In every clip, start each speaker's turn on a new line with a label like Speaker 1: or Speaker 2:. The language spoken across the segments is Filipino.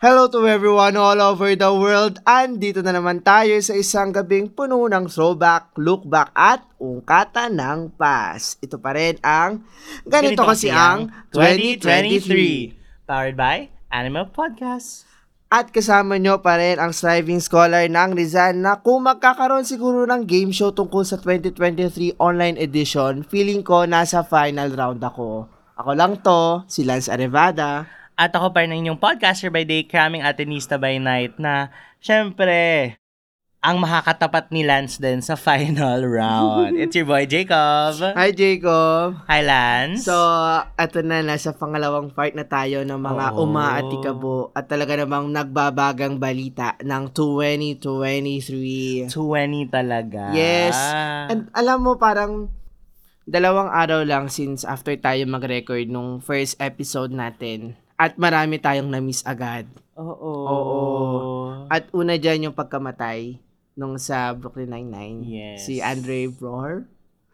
Speaker 1: Hello to everyone all over the world. Andito na naman tayo sa isang gabing puno ng throwback, look back at ungkata ng past. Ito pa rin ang ganito, kasi ang 2023.
Speaker 2: Powered by Animal Podcast.
Speaker 1: At kasama nyo pa rin ang striving scholar ng Rizal na kung magkakaroon siguro ng game show tungkol sa 2023 online edition, feeling ko nasa final round ako. Ako lang to, si Lance Arevada.
Speaker 2: At ako pa rin ang inyong podcaster by day, cramming Atenista by night na, syempre, ang makakatapat ni Lance din sa final round. It's your boy, Jacob.
Speaker 1: Hi Jacob!
Speaker 2: Hi, Lance.
Speaker 1: So, eto na, nasa pangalawang part na tayo ng mga
Speaker 2: Oo.
Speaker 1: uma at tikabo at talaga namang nagbabagang balita ng 2023.
Speaker 2: 20 talaga.
Speaker 1: Yes. And alam mo, parang dalawang araw lang since after tayo mag-record nung first episode natin at marami tayong na-miss agad.
Speaker 2: Oo.
Speaker 1: Oo. At una dyan yung pagkamatay nung sa Brooklyn Nine-Nine.
Speaker 2: Yes.
Speaker 1: Si Andre Broher.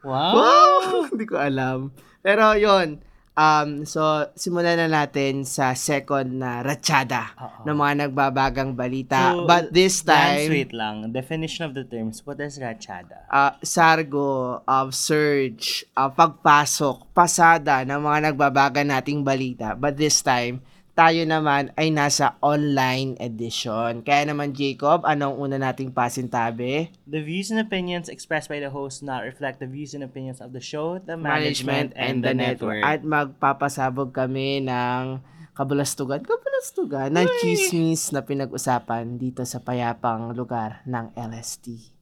Speaker 2: Wow.
Speaker 1: Wow! Hindi ko alam. Pero yon Um, so, simulan na natin sa second na ratsyada
Speaker 2: Oo.
Speaker 1: ng mga nagbabagang balita.
Speaker 2: So,
Speaker 1: But this time,
Speaker 2: wait lang. Definition of the terms. What is rachada?
Speaker 1: uh, sargo, of surge, uh, pagpasok, pasada ng mga nagbabaga nating balita. But this time, tayo naman ay nasa online edition. Kaya naman, Jacob, anong una nating pasintabi?
Speaker 2: The views and opinions expressed by the host not reflect the views and opinions of the show, the management, and, the network.
Speaker 1: At magpapasabog kami ng kabulastugan, kabulastugan, ng chismis na pinag-usapan dito sa payapang lugar ng LST.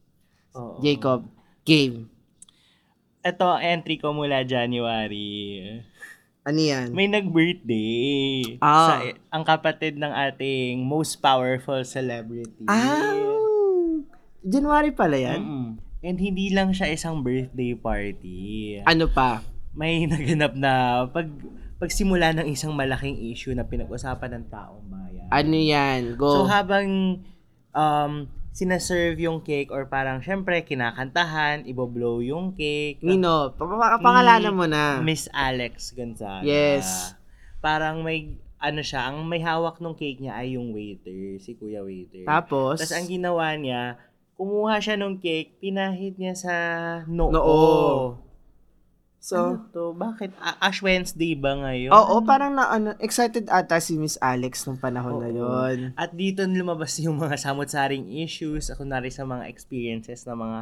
Speaker 2: Oo.
Speaker 1: Jacob, game.
Speaker 2: Ito, entry ko mula January.
Speaker 1: Ano yan?
Speaker 2: May nag-birthday.
Speaker 1: Ah.
Speaker 2: Sa, ang kapatid ng ating most powerful celebrity.
Speaker 1: Ah, January pala yan?
Speaker 2: Mm-mm. And hindi lang siya isang birthday party.
Speaker 1: Ano pa?
Speaker 2: May naganap na pag pagsimula ng isang malaking issue na pinag-usapan ng taong bayan.
Speaker 1: Ano yan? Go.
Speaker 2: So habang um, sinaserve yung cake or parang syempre kinakantahan, iboblow yung cake.
Speaker 1: Nino, pa- pa- pangalanan mo na.
Speaker 2: Miss Alex Gonzaga.
Speaker 1: Yes.
Speaker 2: Parang may ano siya, ang may hawak ng cake niya ay yung waiter, si Kuya Waiter.
Speaker 1: Tapos,
Speaker 2: Tapos ang ginawa niya, kumuha siya ng cake, pinahid niya sa noo.
Speaker 1: Noo. So,
Speaker 2: ano to? Bakit? Ash Wednesday ba ngayon?
Speaker 1: oo, parang na, ano, excited ata si Miss Alex nung panahon na
Speaker 2: Oo.
Speaker 1: yon.
Speaker 2: At dito lumabas yung mga samot-saring issues, kunwari sa mga experiences ng mga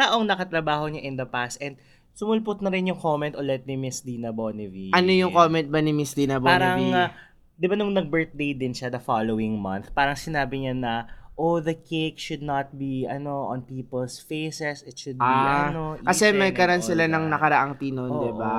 Speaker 2: taong nakatrabaho niya in the past. And sumulpot na rin yung comment ulit ni Miss Dina Bonnevie.
Speaker 1: Ano yung comment ba ni Miss Dina
Speaker 2: Parang,
Speaker 1: Bonnevie?
Speaker 2: ah, di ba nung nag-birthday din siya the following month, parang sinabi niya na, oh, the cake should not be, ano, on people's faces. It should be,
Speaker 1: Ah,
Speaker 2: ano,
Speaker 1: kasi may karan sila ng
Speaker 2: that.
Speaker 1: nakaraang tinon,
Speaker 2: Oo,
Speaker 1: di ba?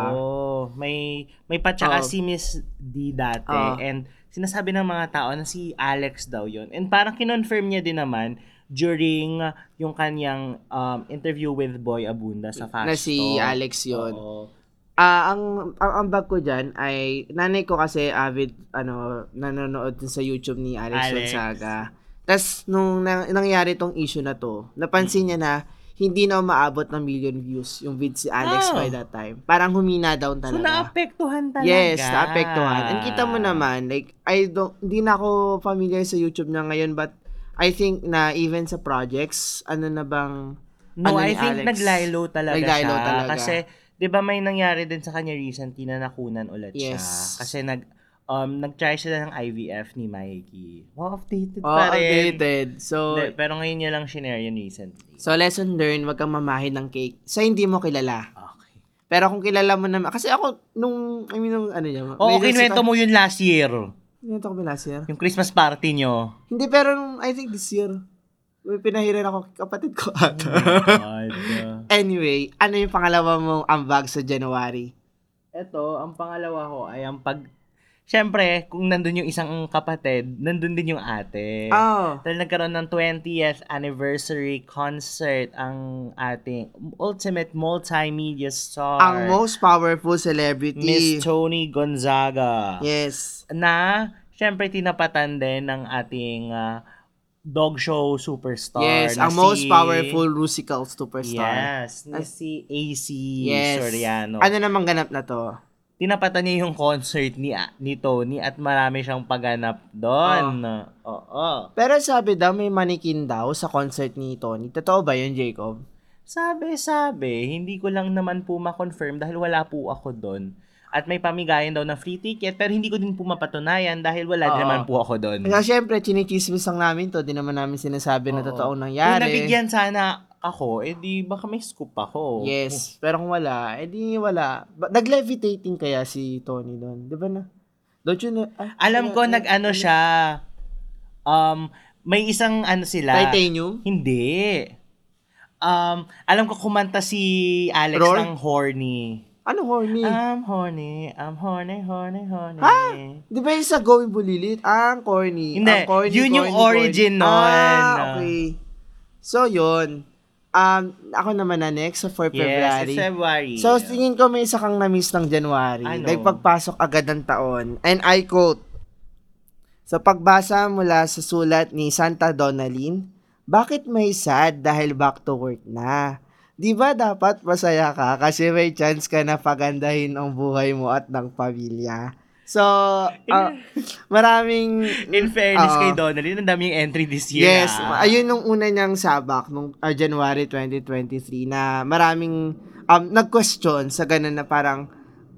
Speaker 2: may may patsaka
Speaker 1: Oo.
Speaker 2: si Miss D dati
Speaker 1: Oo.
Speaker 2: and sinasabi ng mga tao na si Alex daw yon And parang kinonfirm niya din naman during uh, yung kanyang um, interview with Boy Abunda sa Fast
Speaker 1: Na si. Alex yon.
Speaker 2: Oo.
Speaker 1: Ah, ang, ang ang bag ko diyan ay nanay ko kasi avid ano nanonood din sa YouTube ni Alex,
Speaker 2: Alex.
Speaker 1: Gonzaga. Tapos nung nang, nangyari tong issue na to, napansin niya na hindi na umaabot ng million views yung vid si Alex
Speaker 2: Oh.
Speaker 1: by that time. Parang humina down
Speaker 2: So,
Speaker 1: talaga.
Speaker 2: naapektuhan talaga.
Speaker 1: Yes, naapektuhan. And kita mo naman, like, I don't, hindi na ako familiar sa YouTube na ngayon, but I think na even sa projects, ano na bang,
Speaker 2: No,
Speaker 1: ano
Speaker 2: I think
Speaker 1: Alex?
Speaker 2: naglaylo talaga
Speaker 1: Naglaylo
Speaker 2: siya.
Speaker 1: talaga.
Speaker 2: Kasi, di ba may nangyari din sa kanya recently na nakunan ulit siya.
Speaker 1: Yes.
Speaker 2: Kasi nag, um, nag-try sila ng IVF ni Mikey. Wow, updated
Speaker 1: oh,
Speaker 2: pa rin.
Speaker 1: updated. So,
Speaker 2: Hindi, pero ngayon niya lang shinare yun recently.
Speaker 1: so lesson learned, wag kang mamahid ng cake sa hindi mo kilala.
Speaker 2: Okay.
Speaker 1: Pero kung kilala mo naman, kasi ako, nung, I mean, nung, ano yun,
Speaker 2: Oo,
Speaker 1: medyo
Speaker 2: kinuwento mo yun last year.
Speaker 1: Kinuwento ko ba last year?
Speaker 2: Yung Christmas party nyo.
Speaker 1: Hindi, pero nung, I think this year, may pinahiran ako, kapatid ko ata.
Speaker 2: God.
Speaker 1: anyway, ano yung pangalawa mong ambag sa January?
Speaker 2: Ito, ang pangalawa ko ay ang pag... Siyempre, kung nandun yung isang kapatid, nandun din yung ate.
Speaker 1: Oh.
Speaker 2: Dahil nagkaroon ng 20th anniversary concert ang ating ultimate multimedia star.
Speaker 1: Ang most powerful celebrity.
Speaker 2: Miss Tony Gonzaga.
Speaker 1: Yes.
Speaker 2: Na, syempre, tinapatan din ng ating ah, dog show superstar.
Speaker 1: Yes, ang most
Speaker 2: si-
Speaker 1: powerful musical superstar.
Speaker 2: Yes, na si AC
Speaker 1: Yes.
Speaker 2: Soriano.
Speaker 1: Ano namang ganap na to?
Speaker 2: Tinapatan niya yung concert ni ni Tony at marami siyang paganap doon. Oo.
Speaker 1: Pero sabi daw may manikin daw sa concert ni Tony. Totoo ba yun, Jacob?
Speaker 2: Sabi-sabi, hindi ko lang naman po ma-confirm dahil wala po ako doon. At may pamigayan daw na free ticket pero hindi ko din po mapatunayan dahil wala din
Speaker 1: Oo.
Speaker 2: naman po ako doon.
Speaker 1: Kaya syempre, chinichismis lang namin to. Di naman namin sinasabi na
Speaker 2: Oo.
Speaker 1: totoong
Speaker 2: Kung
Speaker 1: nangyari.
Speaker 2: nabigyan sana ako, eh di baka may scoop ako.
Speaker 1: Yes. Pero kung wala, eh di wala. Nag-levitating kaya si Tony doon. Di ba na? Don't you know? ah,
Speaker 2: Alam ko
Speaker 1: ano-
Speaker 2: nag-ano siya. Um, may isang ano sila.
Speaker 1: Titanium?
Speaker 2: Hindi. Um, alam ko kumanta si Alex
Speaker 1: Roar?
Speaker 2: ng Horny.
Speaker 1: Ano horny?
Speaker 2: I'm horny, I'm horny, horny, horny.
Speaker 1: Ha? Di ba yung sa Going Bulilit? Ang corny.
Speaker 2: Hindi,
Speaker 1: Ang corny,
Speaker 2: yun yung
Speaker 1: corny,
Speaker 2: origin
Speaker 1: corny.
Speaker 2: nun.
Speaker 1: Ah, okay. So, yun. Um, ako naman na next, so for
Speaker 2: Yes,
Speaker 1: February.
Speaker 2: it's February.
Speaker 1: So, tingin ko may isa kang na-miss ng January.
Speaker 2: Ano?
Speaker 1: Like, pagpasok agad ng taon. And I quote, Sa pagbasa mula sa sulat ni Santa Donalyn, bakit may sad dahil back to work na? Di ba dapat masaya ka kasi may chance ka na pagandahin ang buhay mo at ng pamilya? So, ah, maraming...
Speaker 2: In fairness
Speaker 1: Oo.
Speaker 2: kay Donnelly, ang daming entry this year.
Speaker 1: Yes,
Speaker 2: ah.
Speaker 1: ayun nung una niyang sabak nung ah, January 2023 na maraming um, nag-question sa ganun na parang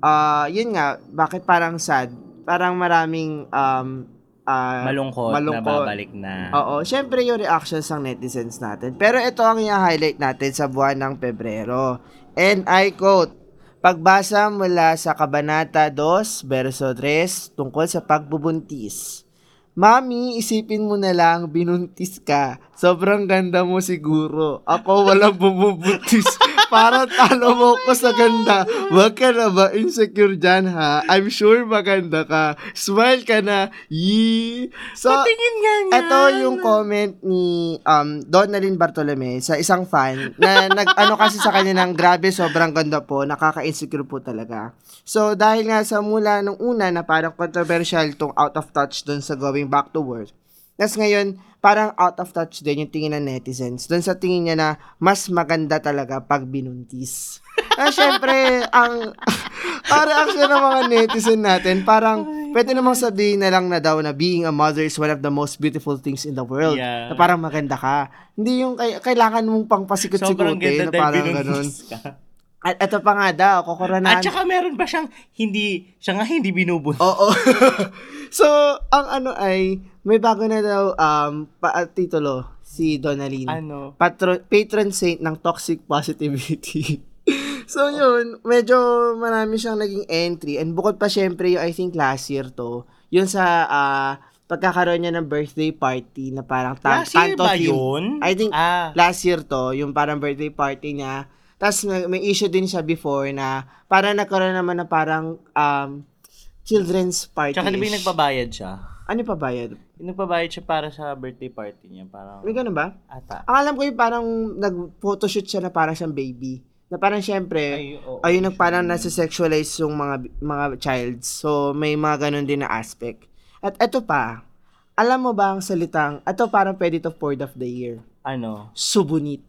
Speaker 1: ah yun nga, bakit parang sad? Parang maraming um ah,
Speaker 2: malungkot, na
Speaker 1: malungkot.
Speaker 2: babalik na.
Speaker 1: Oo, syempre yung reactions ng netizens natin. Pero ito ang i-highlight natin sa buwan ng Pebrero. And I quote, Pagbasa mula sa Kabanata 2, verso 3, tungkol sa pagbubuntis. Mami, isipin mo na lang, binuntis ka. Sobrang ganda mo siguro. Ako walang bumubuntis. Para talo mo ko sa ganda. Huwag ka na ba insecure dyan ha? I'm sure maganda ka. Smile ka na. Yee! So,
Speaker 2: Patingin nga niya.
Speaker 1: ito yung comment ni um, Donalyn Bartolome sa isang fan na nag ano kasi sa kanya ng grabe sobrang ganda po, nakaka-insecure po talaga. So dahil nga sa mula nung una na parang controversial tong out of touch dun sa going back to work. Tapos ngayon, parang out of touch din yung tingin ng netizens. Dun sa tingin niya na mas maganda talaga pag binuntis. Ah, syempre, ang, ang reaction ng mga netizen natin, parang pwede namang sabihin na lang na daw na being a mother is one of the most beautiful things in the world.
Speaker 2: Yeah.
Speaker 1: Na parang maganda ka. Hindi yung kailangan mong pang pasikot-sikutin na parang ganun.
Speaker 2: binuntis ka.
Speaker 1: At ito pa nga daw, kukuranahan.
Speaker 2: At saka meron pa siyang hindi, siya nga hindi binubuntis.
Speaker 1: Oo. so, ang ano ay, may bago na daw um, pa, ah, titulo si Donalyn.
Speaker 2: Ano?
Speaker 1: Patron, patron saint ng toxic positivity. so yun, medyo marami siyang naging entry. And bukod pa syempre yung I think last year to, yun sa ah, pagkakaroon niya ng birthday party na parang ta-
Speaker 2: Last year ba
Speaker 1: theme.
Speaker 2: yun?
Speaker 1: I think
Speaker 2: Ah,
Speaker 1: last year to, yung parang birthday party niya. Tapos may, may issue din siya before na parang nagkaroon naman na parang um, children's party.
Speaker 2: tsaka di ba yung nagpabayad siya?
Speaker 1: Ano pa bayad?
Speaker 2: Yung nagpabayad siya para sa birthday party niya. Parang,
Speaker 1: May ganun ba?
Speaker 2: ata.
Speaker 1: Ang alam ko yung parang nag-photoshoot siya na parang siyang baby. Na parang syempre,
Speaker 2: Ay, oo,
Speaker 1: ayun nag parang nasa sexualize yung mga mga child. So may mga ganun din na aspect. At eto pa, alam mo ba ang salitang, eto parang pwede to fourth of the year.
Speaker 2: Ano?
Speaker 1: Subunit.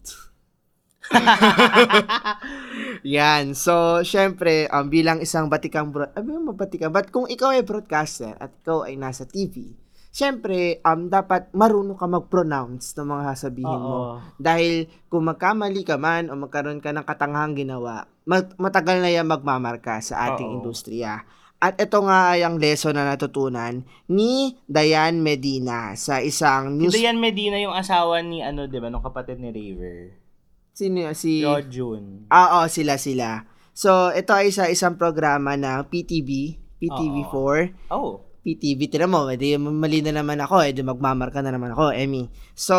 Speaker 1: Yan. So, syempre, um, bilang isang batikang broad, abi mo batikang, but kung ikaw ay broadcaster at ikaw ay nasa TV, syempre, um, dapat marunong ka mag-pronounce ng mga sasabihin mo.
Speaker 2: Oo.
Speaker 1: Dahil kung magkamali ka man o magkaroon ka ng katanghang ginawa, mat- matagal na yan magmamarka sa ating
Speaker 2: Oo.
Speaker 1: industriya. At ito nga ay ang lesson na natutunan ni Diane Medina sa isang news...
Speaker 2: Hindi yan Medina yung asawa ni ano, di ba, nung kapatid ni Raver.
Speaker 1: Sino yun? si...
Speaker 2: June.
Speaker 1: Ah, oo, sila sila. So, ito ay sa isang programa ng PTV, PTV4.
Speaker 2: Oh.
Speaker 1: PTV, tinan mo, edi mali na naman ako, edi magmamarka na naman ako, Emmy. So,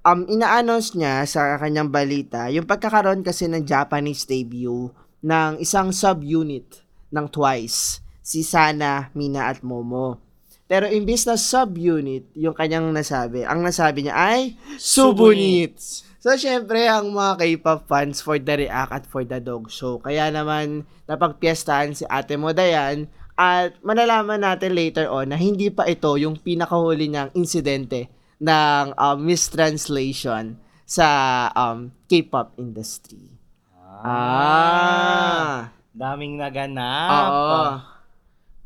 Speaker 1: um, ina-announce niya sa kanyang balita, yung pagkakaroon kasi ng Japanese debut ng isang subunit ng Twice, si Sana, Mina at Momo. Pero imbis na subunit, yung kanyang nasabi, ang nasabi niya ay subunit. So, syempre, ang mga K-pop fans for the React at for the Dog Show. Kaya naman, napagpiestahan si Ate mo Dayan at malalaman natin later on na hindi pa ito yung pinakahuli niyang insidente ng um, mistranslation sa um, K-pop industry. Ah.
Speaker 2: Daming naganap.
Speaker 1: Oo.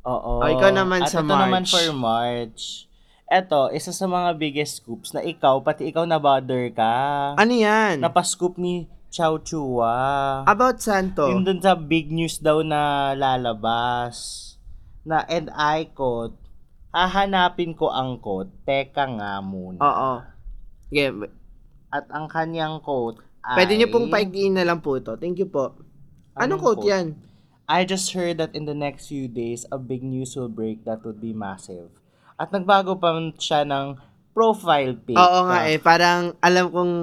Speaker 2: Oo.
Speaker 1: Oh, ikaw naman
Speaker 2: At
Speaker 1: sa
Speaker 2: ito naman
Speaker 1: March.
Speaker 2: for March. Eto, isa sa mga biggest scoops na ikaw, pati ikaw na bother ka.
Speaker 1: Ano yan?
Speaker 2: Napascoop ni Chow Chua.
Speaker 1: About Santo.
Speaker 2: Yung dun sa big news daw na lalabas. Na, and I quote, hahanapin ko ang quote, teka nga muna.
Speaker 1: Oo. Yeah,
Speaker 2: At ang kanyang quote ay,
Speaker 1: pwede niyo pong paigdiin na lang po ito. Thank you po. Anong
Speaker 2: Anong
Speaker 1: quote
Speaker 2: quote?
Speaker 1: yan?
Speaker 2: I just heard that in the next few days, a big news will break that would be massive. At nagbago pa siya ng profile pic.
Speaker 1: Oo nga eh. Parang alam kong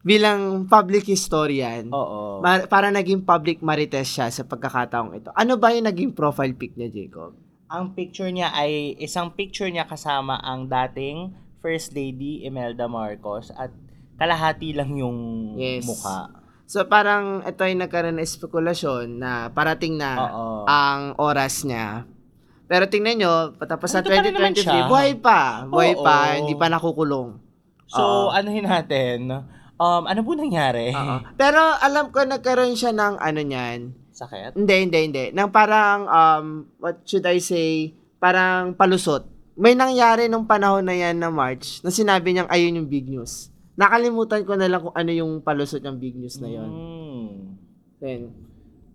Speaker 1: bilang public historian,
Speaker 2: Oo.
Speaker 1: ma- parang naging public marites siya sa pagkakataong ito. Ano ba yung naging profile pic niya, Jacob?
Speaker 2: ang picture niya ay isang picture niya kasama ang dating First Lady Imelda Marcos at kalahati lang yung
Speaker 1: Yes.
Speaker 2: mukha.
Speaker 1: So parang ito ay nagkaroon ng spekulasyon na parating na
Speaker 2: Oo.
Speaker 1: ang oras niya. Pero tingnan nyo, patapos
Speaker 2: naman
Speaker 1: 2023,
Speaker 2: siya.
Speaker 1: buhay pa. Buhay
Speaker 2: Oo.
Speaker 1: pa, hindi pa nakukulong.
Speaker 2: So, anuhin natin, um, ano po nangyari?
Speaker 1: Oo. Pero alam ko nagkaroon siya ng ano niyan.
Speaker 2: Sakit?
Speaker 1: Hindi, hindi, hindi. Nang parang, um, what should I say, parang palusot. May nangyari nung panahon na yan na March na sinabi niyang ayun yung big news. Nakalimutan ko na lang kung ano yung palusot ng big news na yon.
Speaker 2: Hmm.
Speaker 1: Then,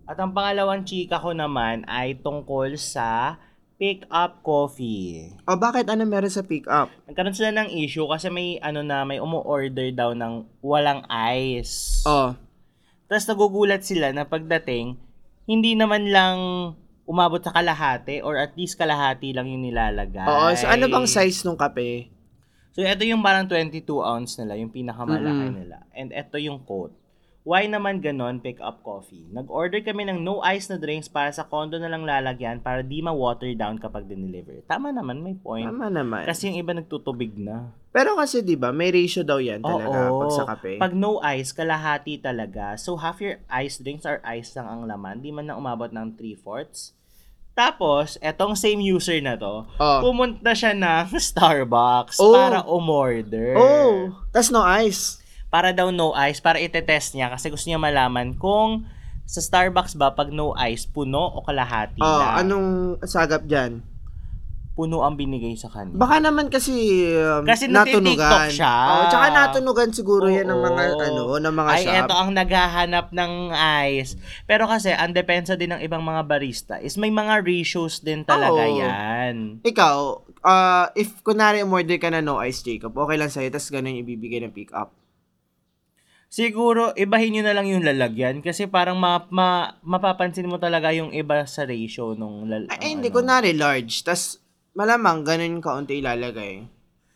Speaker 2: At ang pangalawang chika ko naman ay tungkol sa Pick Up Coffee.
Speaker 1: oh, bakit ano meron sa pick up?
Speaker 2: Nagkaroon sila ng issue kasi may ano na may umu-order daw ng walang ice.
Speaker 1: Oh,
Speaker 2: Tapos nagugulat sila na pagdating, hindi naman lang umabot sa kalahati or at least kalahati lang yung nilalagay.
Speaker 1: oo. So, ano bang size nung kape?
Speaker 2: So, ito yung parang 22 ounce nila, yung pinakamalaki
Speaker 1: Mm-mm.
Speaker 2: nila. And ito yung quote. Why naman ganon pick up coffee? Nag-order kami ng no ice na drinks para sa condo na lang lalagyan para di ma-water down kapag dineliver. Tama naman, may point.
Speaker 1: Tama naman.
Speaker 2: Kasi yung iba nagtutubig na.
Speaker 1: Pero kasi 'di ba, may ratio daw 'yan talaga
Speaker 2: Oo.
Speaker 1: pag sa kape.
Speaker 2: Pag no ice, kalahati talaga. So, half your ice drinks are ice lang ang laman. Di man na umabot ng 3-fourths. Tapos, etong same user na to,
Speaker 1: oh.
Speaker 2: pumunta siya ng Starbucks
Speaker 1: Oh.
Speaker 2: para umorder.
Speaker 1: Oh, tas no ice.
Speaker 2: Para daw no ice, para itetest niya kasi gusto niya malaman kung sa Starbucks ba pag no ice, puno o kalahati
Speaker 1: Oh,
Speaker 2: lang.
Speaker 1: anong sagap diyan?
Speaker 2: Puno ang binigay sa kanya.
Speaker 1: Baka naman kasi um,
Speaker 2: Kasi nagti-TikTok siya.
Speaker 1: Oh, tsaka natunugan siguro yan ng mga
Speaker 2: Oo.
Speaker 1: ano, ng mga
Speaker 2: Ay,
Speaker 1: shop.
Speaker 2: eto ang naghahanap ng ice. Pero kasi, ang depensa din ng ibang mga barista is may mga ratios din talaga
Speaker 1: Oo.
Speaker 2: yan.
Speaker 1: Ikaw, uh, if kunwari umorder ka na no ice, Jacob, okay lang sa'yo, tas ganun yung ibibigay ng pick up.
Speaker 2: Siguro, ibahin nyo na lang yung lalagyan kasi parang ma- ma- mapapansin mo talaga yung iba sa ratio nung lal-
Speaker 1: Ay,
Speaker 2: ang
Speaker 1: hindi,
Speaker 2: ano.
Speaker 1: kunwari large, tas malamang ganun kaunti ilalagay.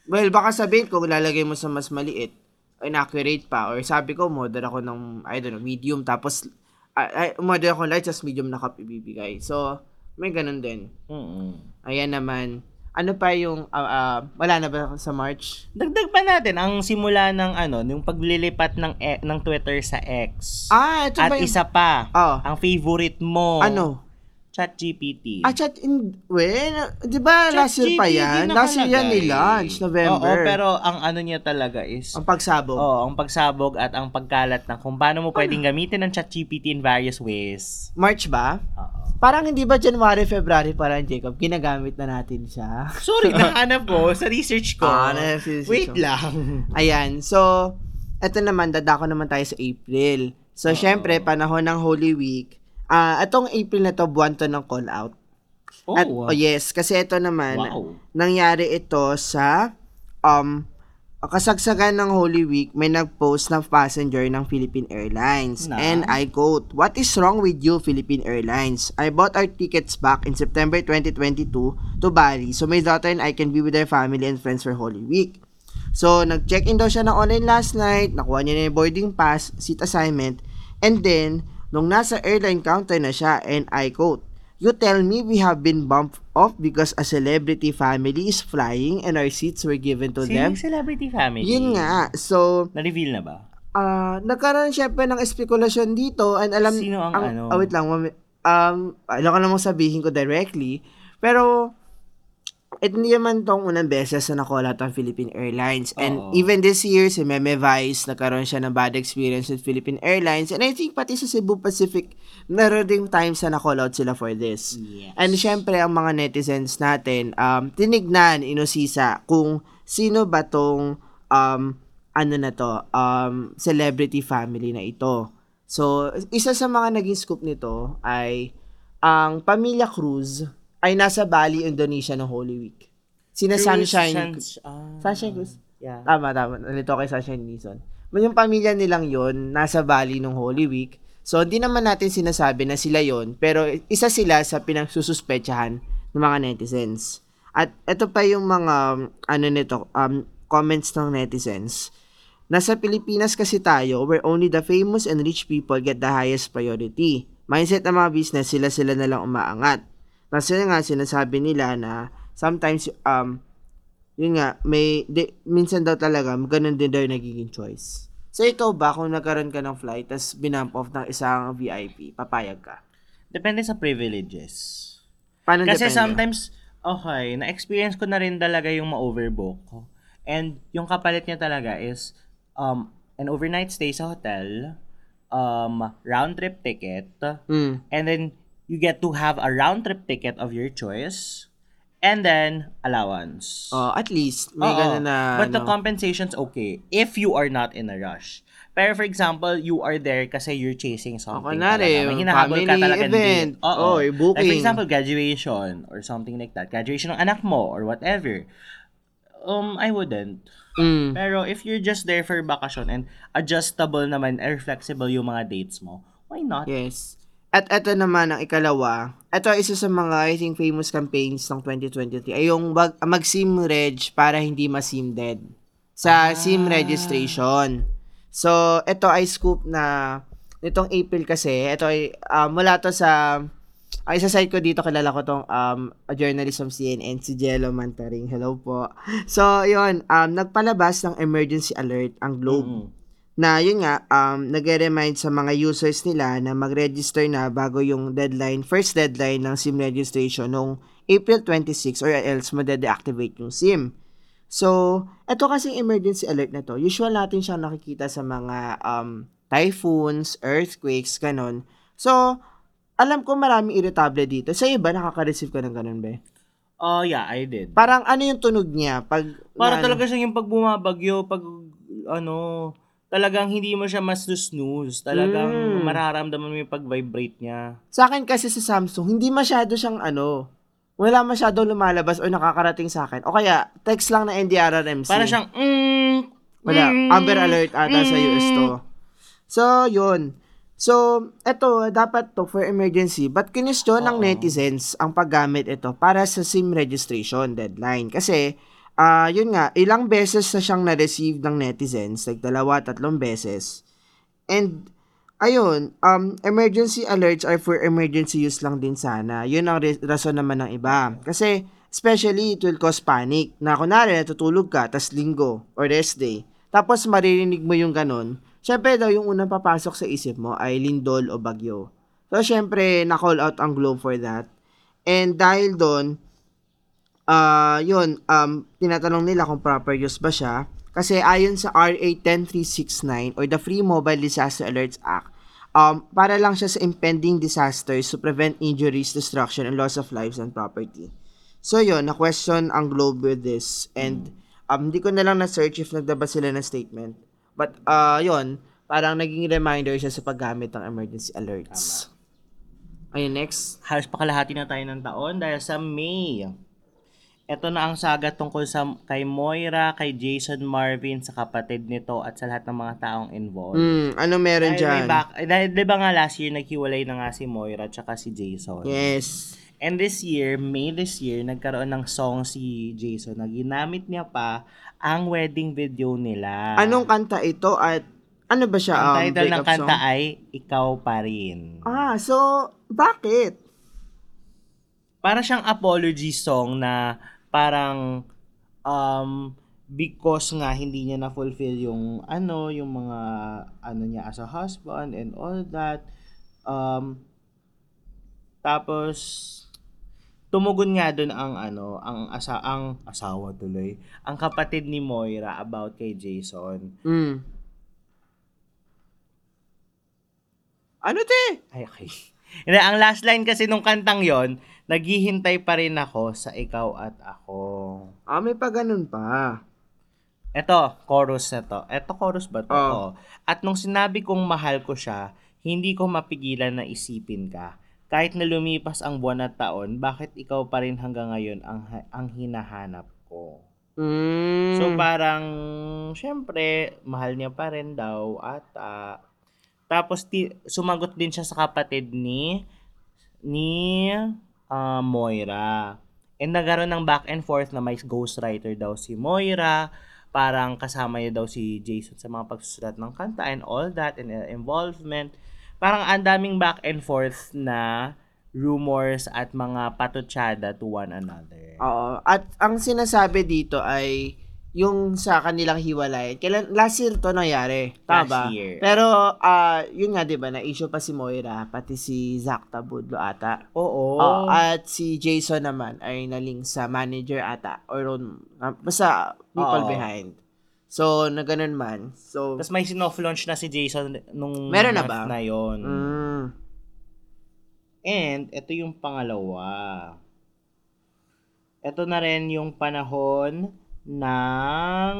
Speaker 1: Well, baka sabihin ko, lalagay mo sa mas maliit, inaccurate pa, or sabi ko, model ako ng, I don't know, medium, tapos, ay, model ako large, tas medium na cup ibibigay. So, may ganun din.
Speaker 2: Mm-mm.
Speaker 1: Ayan naman. Ano pa yung, ah, ah, wala na ba sa March?
Speaker 2: Dagdag pa natin ang simula ng ano, yung paglilipat ng e- ng Twitter sa X.
Speaker 1: Ah, ito
Speaker 2: At
Speaker 1: ba yung,
Speaker 2: isa pa,
Speaker 1: oh,
Speaker 2: ang favorite mo,
Speaker 1: ano?
Speaker 2: ChatGPT.
Speaker 1: Ah, chat in, well, di ba last year pa yan? Last year yan
Speaker 2: nakalagay.
Speaker 1: ni-launch, November.
Speaker 2: Oo, pero ang ano niya talaga is
Speaker 1: Ang pagsabog.
Speaker 2: Oo, ang pagsabog at ang pagkalat ng kung paano mo pwedeng gamitin ng ChatGPT in various ways.
Speaker 1: March ba?
Speaker 2: Oo.
Speaker 1: Parang hindi ba January, February parang Jacob, ginagamit na natin siya.
Speaker 2: Sorry, nahanap ko sa research ko.
Speaker 1: Ah, na-research
Speaker 2: Wait
Speaker 1: ko.
Speaker 2: lang.
Speaker 1: Ayan, so, eto naman, dadako naman tayo sa April. So, syempre, panahon ng Holy Week. Ah, itong April na to, buwan to ng call out.
Speaker 2: Oh,
Speaker 1: At, oh yes, kasi ito naman,
Speaker 2: wow.
Speaker 1: nangyari ito sa um kasagsagan ng Holy Week, may nag-post na passenger ng Philippine Airlines.
Speaker 2: Na?
Speaker 1: And I quote, What is wrong with you, Philippine Airlines? I bought our tickets back in September 2022 to Bali so my daughter and I can be with their family and friends for Holy Week. So, nag-check-in daw siya ng online last night, nakuha niya na yung boarding pass, seat assignment, and then, nung nasa airline counter na siya, and I quote, You tell me we have been bumped off because a celebrity family is flying and our seats were given to
Speaker 2: Sino
Speaker 1: them.
Speaker 2: yung celebrity family?
Speaker 1: Yun nga. So,
Speaker 2: Na-reveal na ba?
Speaker 1: ah nagkaroon syempre ng espekulasyon dito and alam
Speaker 2: Sino ang ano?
Speaker 1: ah, wait lang um alam ko namang sabihin ko directly pero ito hindi naman tong unang beses na out ang Philippine Airlines. And
Speaker 2: Oo.
Speaker 1: even this year, si Meme Vice, nagkaroon siya ng bad experience with Philippine Airlines. And I think pati sa Cebu Pacific, naroon ding times na out sila for this.
Speaker 2: Yes.
Speaker 1: And syempre, ang mga netizens natin, um, tinignan, inusisa, kung sino ba tong, um, ano na to, um, celebrity family na ito. So, isa sa mga naging scoop nito ay ang Pamilya Cruz ay nasa Bali, Indonesia ng Holy Week. Sina Sunshine,
Speaker 2: Suns- ah,
Speaker 1: Sunshine Cruz.
Speaker 2: Yeah.
Speaker 1: Tama, tama. Nalito kay Sunshine Nison. Yung pamilya nilang yon nasa Bali nung Holy Week. So, hindi naman natin sinasabi na sila yon pero isa sila sa pinagsususpetsahan ng mga netizens. At ito pa yung mga, um, ano nito, um, comments ng netizens. Nasa Pilipinas kasi tayo where only the famous and rich people get the highest priority. Mindset ng mga business, sila-sila na lang umaangat. Kasi nga, sinasabi nila na sometimes, um, yun nga, may, di, minsan daw talaga, ganun din daw yung nagiging choice. So, ikaw ba, kung nagkaroon ka ng flight, tas binump off ng isang VIP, papayag ka?
Speaker 2: Depende sa privileges.
Speaker 1: Paano
Speaker 2: Kasi
Speaker 1: depende?
Speaker 2: sometimes, okay, na-experience ko na rin talaga yung ma-overbook. And yung kapalit niya talaga is um, an overnight stay sa hotel, um, round-trip ticket,
Speaker 1: Mm.
Speaker 2: and then you get to have a round-trip ticket of your choice, and then allowance.
Speaker 1: Oh, at least, may
Speaker 2: Oo.
Speaker 1: ganun na,
Speaker 2: But the
Speaker 1: ano.
Speaker 2: compensation's okay if you are not in a rush. Pero for example, you are there kasi you're chasing something.
Speaker 1: kunwari,
Speaker 2: talaga. May hinahabol ka
Speaker 1: family
Speaker 2: talaga
Speaker 1: event.
Speaker 2: din. Oo.
Speaker 1: Oy, booking.
Speaker 2: Like for example, graduation or something like that. Graduation ng anak mo or whatever. Um, I wouldn't.
Speaker 1: Mm.
Speaker 2: Pero if you're just there for vacation and adjustable naman or flexible yung mga dates mo, why not?
Speaker 1: Yes. At ito naman ang ikalawa. Ito isa sa mga I think famous campaigns ng 2023 ay yung wag, mag-SIM reg para hindi ma-SIM dead sa SIM registration. So, ito ay scoop na nitong April kasi, ito ay ah, mula to sa ay sa site ko dito kilala ko tong um, a journalist from CNN si Jello Mantaring. Hello po. So, yun, um, nagpalabas ng emergency alert ang Globe
Speaker 2: Mm.
Speaker 1: Na yun nga, um, nag-remind sa mga users nila na mag-register na bago yung deadline, first deadline ng SIM registration noong April 26 or else ma-deactivate yung SIM. So, ito kasing emergency alert na to, usual natin siyang nakikita sa mga um, typhoons, earthquakes, ganon. So, alam ko maraming irritable dito. Sa iba, nakaka-receive ka ng ganon, be?
Speaker 2: Oh, yeah, I did.
Speaker 1: Parang ano yung tunog niya? Pag,
Speaker 2: Para
Speaker 1: na-
Speaker 2: talaga siya yung pag bumabagyo, pag ano, talagang hindi mo siya mas snooze. Talagang
Speaker 1: Mm.
Speaker 2: mararamdaman mo yung pag-vibrate niya.
Speaker 1: Sa akin kasi sa Samsung, hindi masyado siyang ano, wala masyado lumalabas o nakakarating sa akin. O kaya, text lang na NDRRMC.
Speaker 2: Para siyang, mm,
Speaker 1: Wala,
Speaker 2: mm,
Speaker 1: Amber Alert ata sa US to. So, yun. So, eto, dapat to for emergency. But kinestyon ng netizens ang paggamit ito para sa SIM registration deadline. Kasi, ah yun nga, ilang beses na siyang na-receive ng netizens, like dalawa, tatlong beses. And, ayun, um, emergency alerts are for emergency use lang din sana. Yun ang re- rason naman ng iba. Kasi, especially, it will cause panic. Na kunwari, natutulog ka, tas linggo, or rest day. Tapos, maririnig mo yung ganun. Siyempre daw, yung unang papasok sa isip mo ay lindol o bagyo. So, siyempre, na-call out ang Globe for that. And dahil doon, ah yun, um, tinatanong nila kung proper use ba siya. Kasi ayon sa RA 10369 or the Free Mobile Disaster Alerts Act, um, para lang siya sa impending disasters to prevent injuries, destruction, and loss of lives and property. So yun, na-question ang Globe with this. And um, hindi ko na lang na-search if nagdabas sila ng statement. But uh, yun, parang naging reminder siya sa paggamit ng emergency alerts. Ayun, next.
Speaker 2: halos pakalahati na tayo ng taon dahil sa May. Ito na ang saga tungkol sa kay Moira, kay Jason Marvin, sa kapatid nito at sa lahat ng mga taong involved.
Speaker 1: Hmm, ano meron
Speaker 2: Dahil
Speaker 1: dyan?
Speaker 2: back, eh, dahil di ba nga last year naghiwalay na nga si Moira at si Jason.
Speaker 1: Yes.
Speaker 2: And this year, May this year, nagkaroon ng song si Jason na ginamit niya pa ang wedding video nila.
Speaker 1: Anong kanta ito at ano ba siya?
Speaker 2: Ang
Speaker 1: um,
Speaker 2: title ng kanta
Speaker 1: song?
Speaker 2: ay Ikaw Pa Rin.
Speaker 1: Ah, so, bakit?
Speaker 2: para siyang apology song na parang um because nga hindi niya na fulfill yung ano yung mga ano niya as a husband and all that um tapos tumugon nga doon ang ano, ang asa ang asawa tuloy, ang kapatid ni Moira about kay Jason.
Speaker 1: Mm. Ano te?
Speaker 2: Ay, okay. Hindi, ang last line kasi nung kantang yon, naghihintay pa rin ako sa ikaw at ako.
Speaker 1: Ah, may pa ganun pa.
Speaker 2: Eto, chorus na to. Eto, chorus ba to?
Speaker 1: Oo.
Speaker 2: At nung sinabi kong mahal ko siya, hindi ko mapigilan na isipin ka. Kahit na lumipas ang buwan at taon, bakit ikaw pa rin hanggang ngayon ang, ang hinahanap ko?
Speaker 1: Mm.
Speaker 2: So parang, syempre, mahal niya pa rin daw at ah, tapos ti- sumagot din siya sa kapatid ni ni ah, Moira. And nagkaroon ng back and forth na may ghostwriter daw si Moira. Parang kasama niya daw si Jason sa mga pagsusulat ng kanta and all that and uh, involvement. Parang ang daming back and forth na rumors at mga patutsada to one another.
Speaker 1: Oo. At ang sinasabi dito ay yung sa kanilang hiwalay. Kailan last year to nangyari. Tama
Speaker 2: Last year.
Speaker 1: Pero ah yun nga 'di ba na issue pa si Moira pati si Zach Tabudlo ata.
Speaker 2: Oo.
Speaker 1: Oh, at si Jason naman ay naling sa manager ata or ah, basta people
Speaker 2: Oo.
Speaker 1: behind. So, na ganun man. So,
Speaker 2: Tapos may sinoff launch na si Jason nung
Speaker 1: Meron na
Speaker 2: month
Speaker 1: ba?
Speaker 2: na yon.
Speaker 1: mm,
Speaker 2: And ito yung pangalawa. Ito na rin yung panahon ng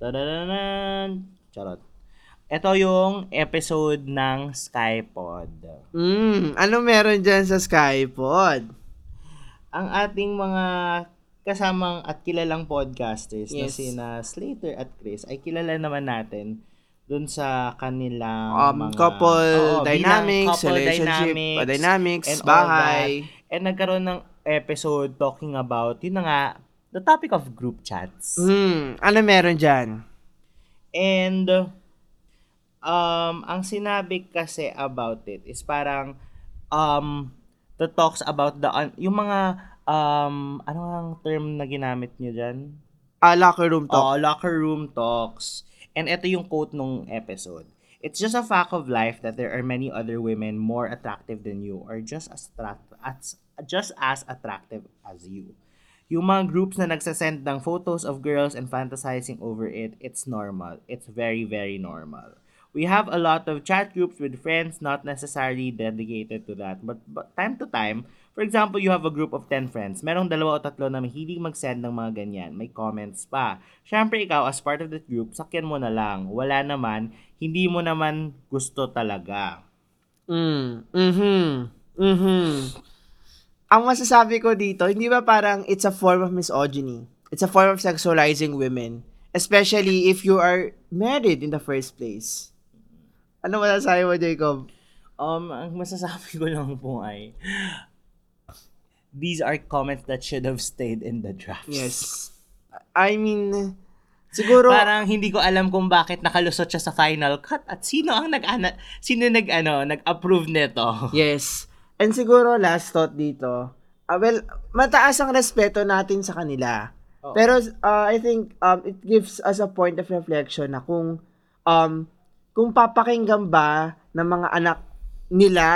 Speaker 2: Tadadanan. Charot. Ito yung episode ng Skypod.
Speaker 1: mm, ano meron dyan sa Skypod?
Speaker 2: Ang ating mga kasamang at kilalang podcasters na
Speaker 1: Yes.
Speaker 2: sina Slater at Chris ay kilala naman natin dun sa kanilang
Speaker 1: Um,
Speaker 2: mga
Speaker 1: couple
Speaker 2: bilang
Speaker 1: dynamics,
Speaker 2: couple
Speaker 1: relationship
Speaker 2: dynamics,
Speaker 1: dynamics,
Speaker 2: and
Speaker 1: bahay.
Speaker 2: And nagkaroon ng episode talking about, yun na nga, the topic of group chats.
Speaker 1: Hmm, ano meron dyan?
Speaker 2: And, um, ang sinabi kasi about it is parang, um, the talks about the, un- yung mga, um, ano ang term na ginamit niyo dyan?
Speaker 1: Ah, locker room talk.
Speaker 2: Oh, locker room talks. And ito yung quote nung episode. It's just a fact of life that there are many other women more attractive than you or just as, attract- as just as attractive as you. Yung mga groups na nagsasend ng photos of girls and fantasizing over it, it's normal. It's very, very normal. We have a lot of chat groups with friends not necessarily dedicated to that. But, but time to time, for example, you have a group of 10 friends. Merong dalawa o tatlo na mahilig mag-send ng mga ganyan. May comments pa. Siyempre, ikaw, as part of that group, sakyan mo na lang. Wala naman, hindi mo naman gusto talaga.
Speaker 1: Mm. Mhm. Mhm. Ang masasabi ko dito, hindi ba parang it's a form of misogyny? It's a form of sexualizing women. Especially if you are married in the first place. Ano masasabi mo, Jacob?
Speaker 2: Um, ang masasabi ko lang po ay, these are comments that should have stayed in the drafts.
Speaker 1: Yes. I mean, siguro...
Speaker 2: Parang hindi ko alam kung bakit nakalusot siya sa final cut at sino ang nag sino nag ano, nag-approve nito.
Speaker 1: Yes. And siguro last thought dito, ah, well, mataas ang respeto natin sa kanila.
Speaker 2: Oo.
Speaker 1: Pero uh, I think um, it gives us a point of reflection na kung um, kung papakinggan ba ng mga anak nila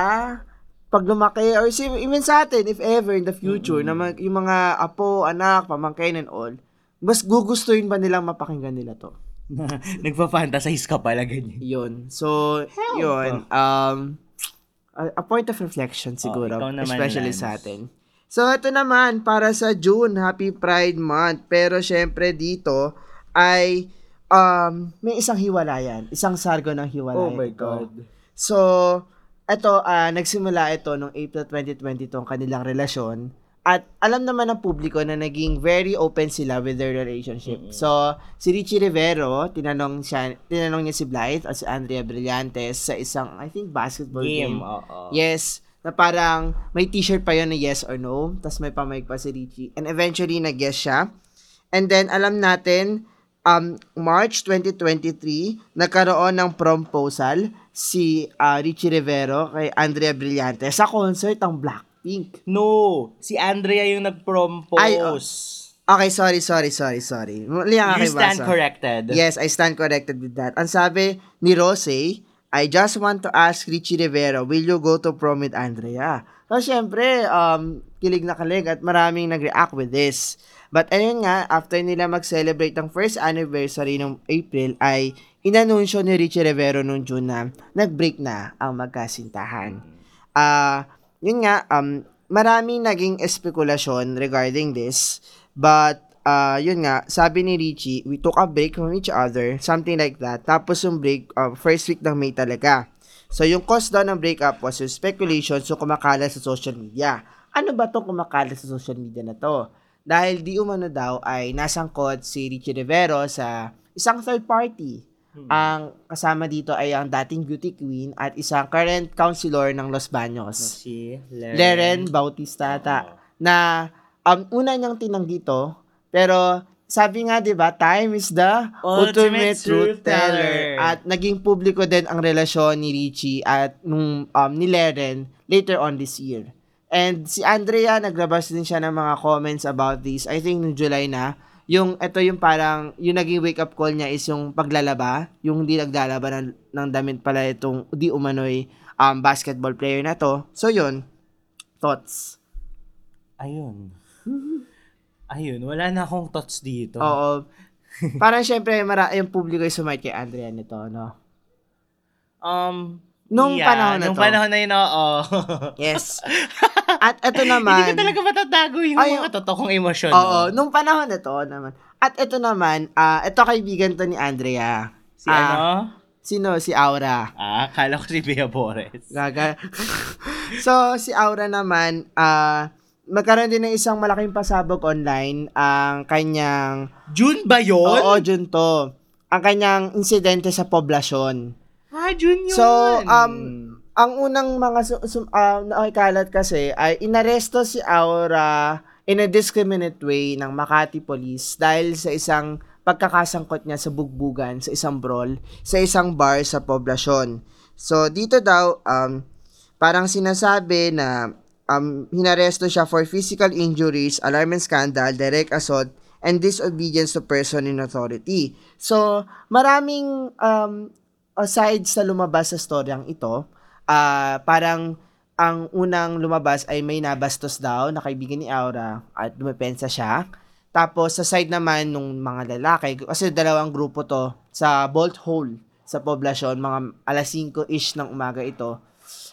Speaker 1: pag lumaki or even sa atin if ever in the future na mag- yung mga apo, anak, pamangkin and all mas gugustuhin ba nilang mapakinggan nila to?
Speaker 2: Nagpa-fantasize ka pala ganyan.
Speaker 1: Yun. So, yun. Um, a, a point of reflection siguro.
Speaker 2: Oh, naman,
Speaker 1: especially
Speaker 2: Lance.
Speaker 1: sa atin. So, ito naman, para sa June, Happy Pride Month. Pero, syempre, dito, ay, um, may isang hiwalayan. Isang sargo ng hiwalayan. ito. So, ito, ah, nagsimula ito noong April 2020 tong kanilang relasyon. At alam naman ng publiko na naging very open sila with their relationship. So, si Richie Rivero, tinanong siya, tinanong niya si Blythe at si Andrea Brillantes sa isang, I think, basketball game.
Speaker 2: Game.
Speaker 1: Yes, na parang may t-shirt pa yun na yes or no, tapos may pamig pa si Richie. And eventually, nag-yes siya. And then, alam natin, um, March 2023, nagkaroon ng proposal si ah, Richie Rivero kay Andrea Brillante sa concert ng Blackpink.
Speaker 2: No, si Andrea yung nag-propose.
Speaker 1: Ay, oh. Okay, sorry, sorry, sorry, sorry. Mali ang
Speaker 2: you stand
Speaker 1: basa.
Speaker 2: corrected.
Speaker 1: Yes, I stand corrected with that. Ang sabi ni Rose I just want to ask Richie Rivera, will you go to prom with Andrea? So, syempre, um, kilig na kilig at maraming nag-react with this. But ayun nga, after nila mag-celebrate ang first anniversary ng April, ay inanunsyo ni Richie Rivera noong June na nag-break na ang magkasintahan. Ah, yun nga, um, maraming naging espekulasyon regarding this. But, uh, yun nga, sabi ni Richie, we took a break from each other, something like that. Tapos yung break, uh, first week ng May talaga. So, yung cause daw ng breakup was yung speculation so kumakalat sa social media. Ano ba to kumakalat sa social media na to? Dahil di umano daw ay nasangkot si Richie Rivero sa isang third party. Ang kasama dito ay ang dating beauty queen at isang current counselor ng Los Baños.
Speaker 2: Si
Speaker 1: Leren Bautista ata, na um, una niyang tinanggi to, pero sabi nga 'di ba, time is the ultimate,
Speaker 2: Ultimate
Speaker 1: truth
Speaker 2: truth
Speaker 1: teller.
Speaker 2: teller.
Speaker 1: At naging publiko din ang relasyon ni Richie at nung um, ni Leren later on this year. And si Andrea naglabas din siya ng mga comments about this. I think nung July na, yung ito yung parang yung naging wake up call niya is yung paglalaba, yung hindi naglalaba ng, ng damit pala itong di umano'y um, basketball player na to. So yun, thoughts.
Speaker 2: Ayun. Ayun, wala na akong thoughts dito.
Speaker 1: Oo. Parang syempre, mara yung publiko yung sumait kay Andrea nito, no?
Speaker 2: Um,
Speaker 1: Nung
Speaker 2: yeah,
Speaker 1: panahon na
Speaker 2: nung
Speaker 1: to.
Speaker 2: panahon na yun, oo.
Speaker 1: Yes. At ito naman.
Speaker 2: Hindi ko talaga matatago yung
Speaker 1: Ay,
Speaker 2: mga totoong emosyon.
Speaker 1: Oo,
Speaker 2: no?
Speaker 1: nung panahon na to naman. At ito naman, ah ito kaibigan to ni Andrea.
Speaker 2: Si
Speaker 1: Ah,
Speaker 2: ano?
Speaker 1: Sino? Si Aura.
Speaker 2: Ah, kala ko si Bea Bores.
Speaker 1: Gaga. so, si Aura naman, ah magkaroon din ng isang malaking pasabog online ang kanyang,
Speaker 2: June ba yun?
Speaker 1: oo, Jun to, ang kanyang insidente sa poblasyon.
Speaker 2: Ah, June.
Speaker 1: So, um, ang unang mga su- su- ah, nakikalat kasi ay inaresto si Aura in a discriminate way ng Makati Police dahil sa isang pagkakasangkot niya sa bugbugan, sa isang brawl, sa isang bar sa poblasyon. So, dito daw, um, parang sinasabi na um, hinaresto siya for physical injuries, alarm and scandal, direct assault, and disobedience to person in authority. So, maraming um, aside sa lumabas sa storyang ito, ah parang ang unang lumabas ay may nabastos daw na kaibigan ni Aura at dumepensa siya. Tapos sa side naman nung mga lalaki, kasi dalawang grupo to sa Bolt Hole sa poblasyon, mga alas 5-ish ng umaga ito.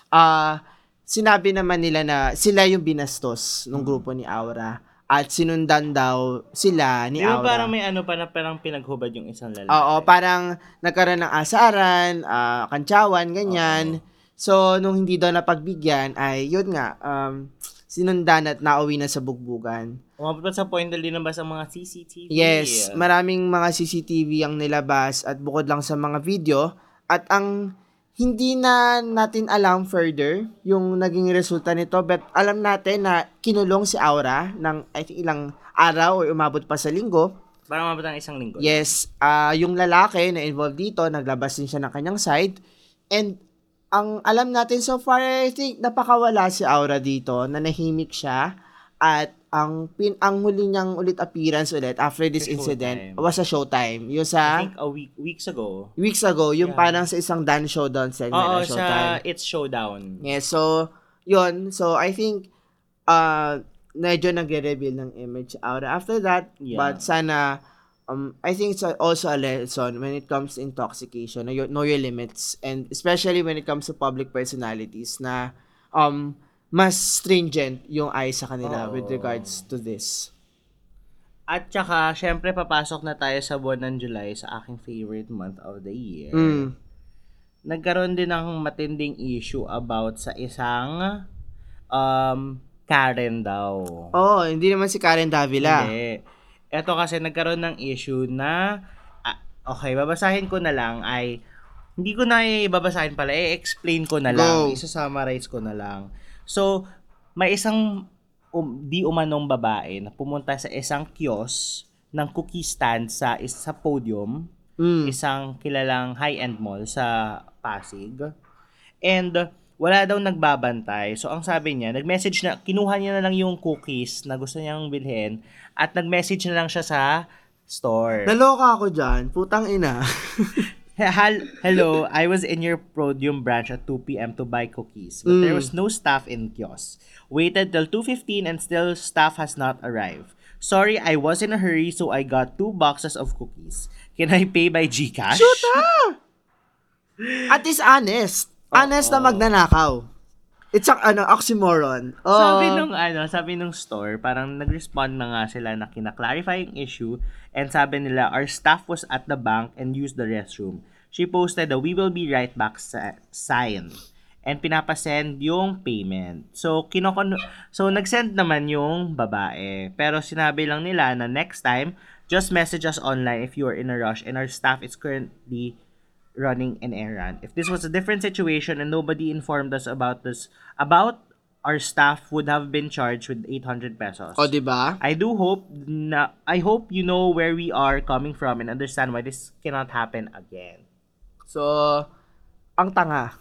Speaker 1: Ah, sinabi naman nila na sila yung binastos ng grupo ni Aura at sinundan daw sila ni
Speaker 2: Di
Speaker 1: Aura.
Speaker 2: parang may ano pa na parang pinaghubad yung isang lalaki?
Speaker 1: Oo, parang nagkaroon ng asaran, ah, kantsawan, ganyan. So, nung hindi daw napagbigyan, ay yun nga, um, sinundan at nauwi na sa bugbugan.
Speaker 2: Umabot pa sa point na linabas ang mga CCTV.
Speaker 1: Yes, maraming mga CCTV ang nilabas at bukod lang sa mga video. At ang hindi na natin alam further yung naging resulta nito but alam natin na kinulong si Aura ng I think ilang araw o umabot pa sa linggo.
Speaker 2: Parang umabot ang isang linggo.
Speaker 1: Yes, ah yung lalaki na involved dito, naglabas din siya ng kanyang side. And ang alam natin so far, I think napakawala si Aura dito, na nahimik siya. At ang pin ang huli niyang ulit appearance ulit after this
Speaker 2: Sa
Speaker 1: incident
Speaker 2: Showtime.
Speaker 1: was sa Showtime. Yung
Speaker 2: I
Speaker 1: sa
Speaker 2: think a week weeks ago.
Speaker 1: weeks ago, yung
Speaker 2: Yeah.
Speaker 1: parang sa isang dance showdown segment
Speaker 2: Oo,
Speaker 1: ng Showtime.
Speaker 2: sa It's Showdown.
Speaker 1: Yes, so, yun. So, I think, uh, medyo nagre-reveal ng image out after that.
Speaker 2: Yeah.
Speaker 1: But sana, um, I think it's also a lesson when it comes to intoxication. Know your, know your limits. And especially when it comes to public personalities na um, mas stringent yung eye sa kanila
Speaker 2: Oo.
Speaker 1: with regards to this.
Speaker 2: At saka, syempre, papasok na tayo sa buwan ng July sa aking favorite month of the year.
Speaker 1: Mm.
Speaker 2: Nagkaroon din ng matinding issue about sa isang um, Karen daw.
Speaker 1: Oo, hindi naman si Karen Davila.
Speaker 2: Hindi. Ito kasi nagkaroon ng issue na ah, okay, babasahin ko na lang ay hindi ko na ibabasahin pala, i-explain ko na lang,
Speaker 1: Go.
Speaker 2: isa-summarize ko na lang. So, may isang um, di umanong babae na pumunta sa isang kiosk ng cookie stand sa isa sa podium,
Speaker 1: Mm.
Speaker 2: isang kilalang high-end mall sa Pasig. And wala daw nagbabantay. So ang sabi niya, nag-message na, kinuha niya na lang yung cookies na gusto niyang bilhin at nag-message na lang siya sa store.
Speaker 1: Naloka ako dyan. Putang ina.
Speaker 2: Hel- Hello, I was in your Prodium branch at 2 p.m. to buy cookies, but there
Speaker 1: Mm.
Speaker 2: was no staff in kiosk. Waited till 2.15 and still staff has not arrived. Sorry, I was in a hurry so I got two boxes of cookies. Can I pay by GCash?
Speaker 1: Shoot ah! At least honest. Honest na
Speaker 2: Oo.
Speaker 1: magnanakaw. It's a, ano, oxymoron. Oh,
Speaker 2: Sabi nung ano, sabi nung store, parang nag-respond na nga sila na kina-clarify yung issue and sabi nila, our staff was at the bank and used the restroom. She posted the we will be right back sa- sign and pinapasend yung payment. So, kinokon so nag-send naman yung babae. Pero sinabi lang nila na next time, just message us online if you are in a rush and our staff is currently running an errand. If this was a different situation and nobody informed us about this, about our staff would have been charged with 800 pesos.
Speaker 1: O, di ba?
Speaker 2: I do hope na I hope you know where we are coming from and understand why this cannot happen again.
Speaker 1: So, ang tanga.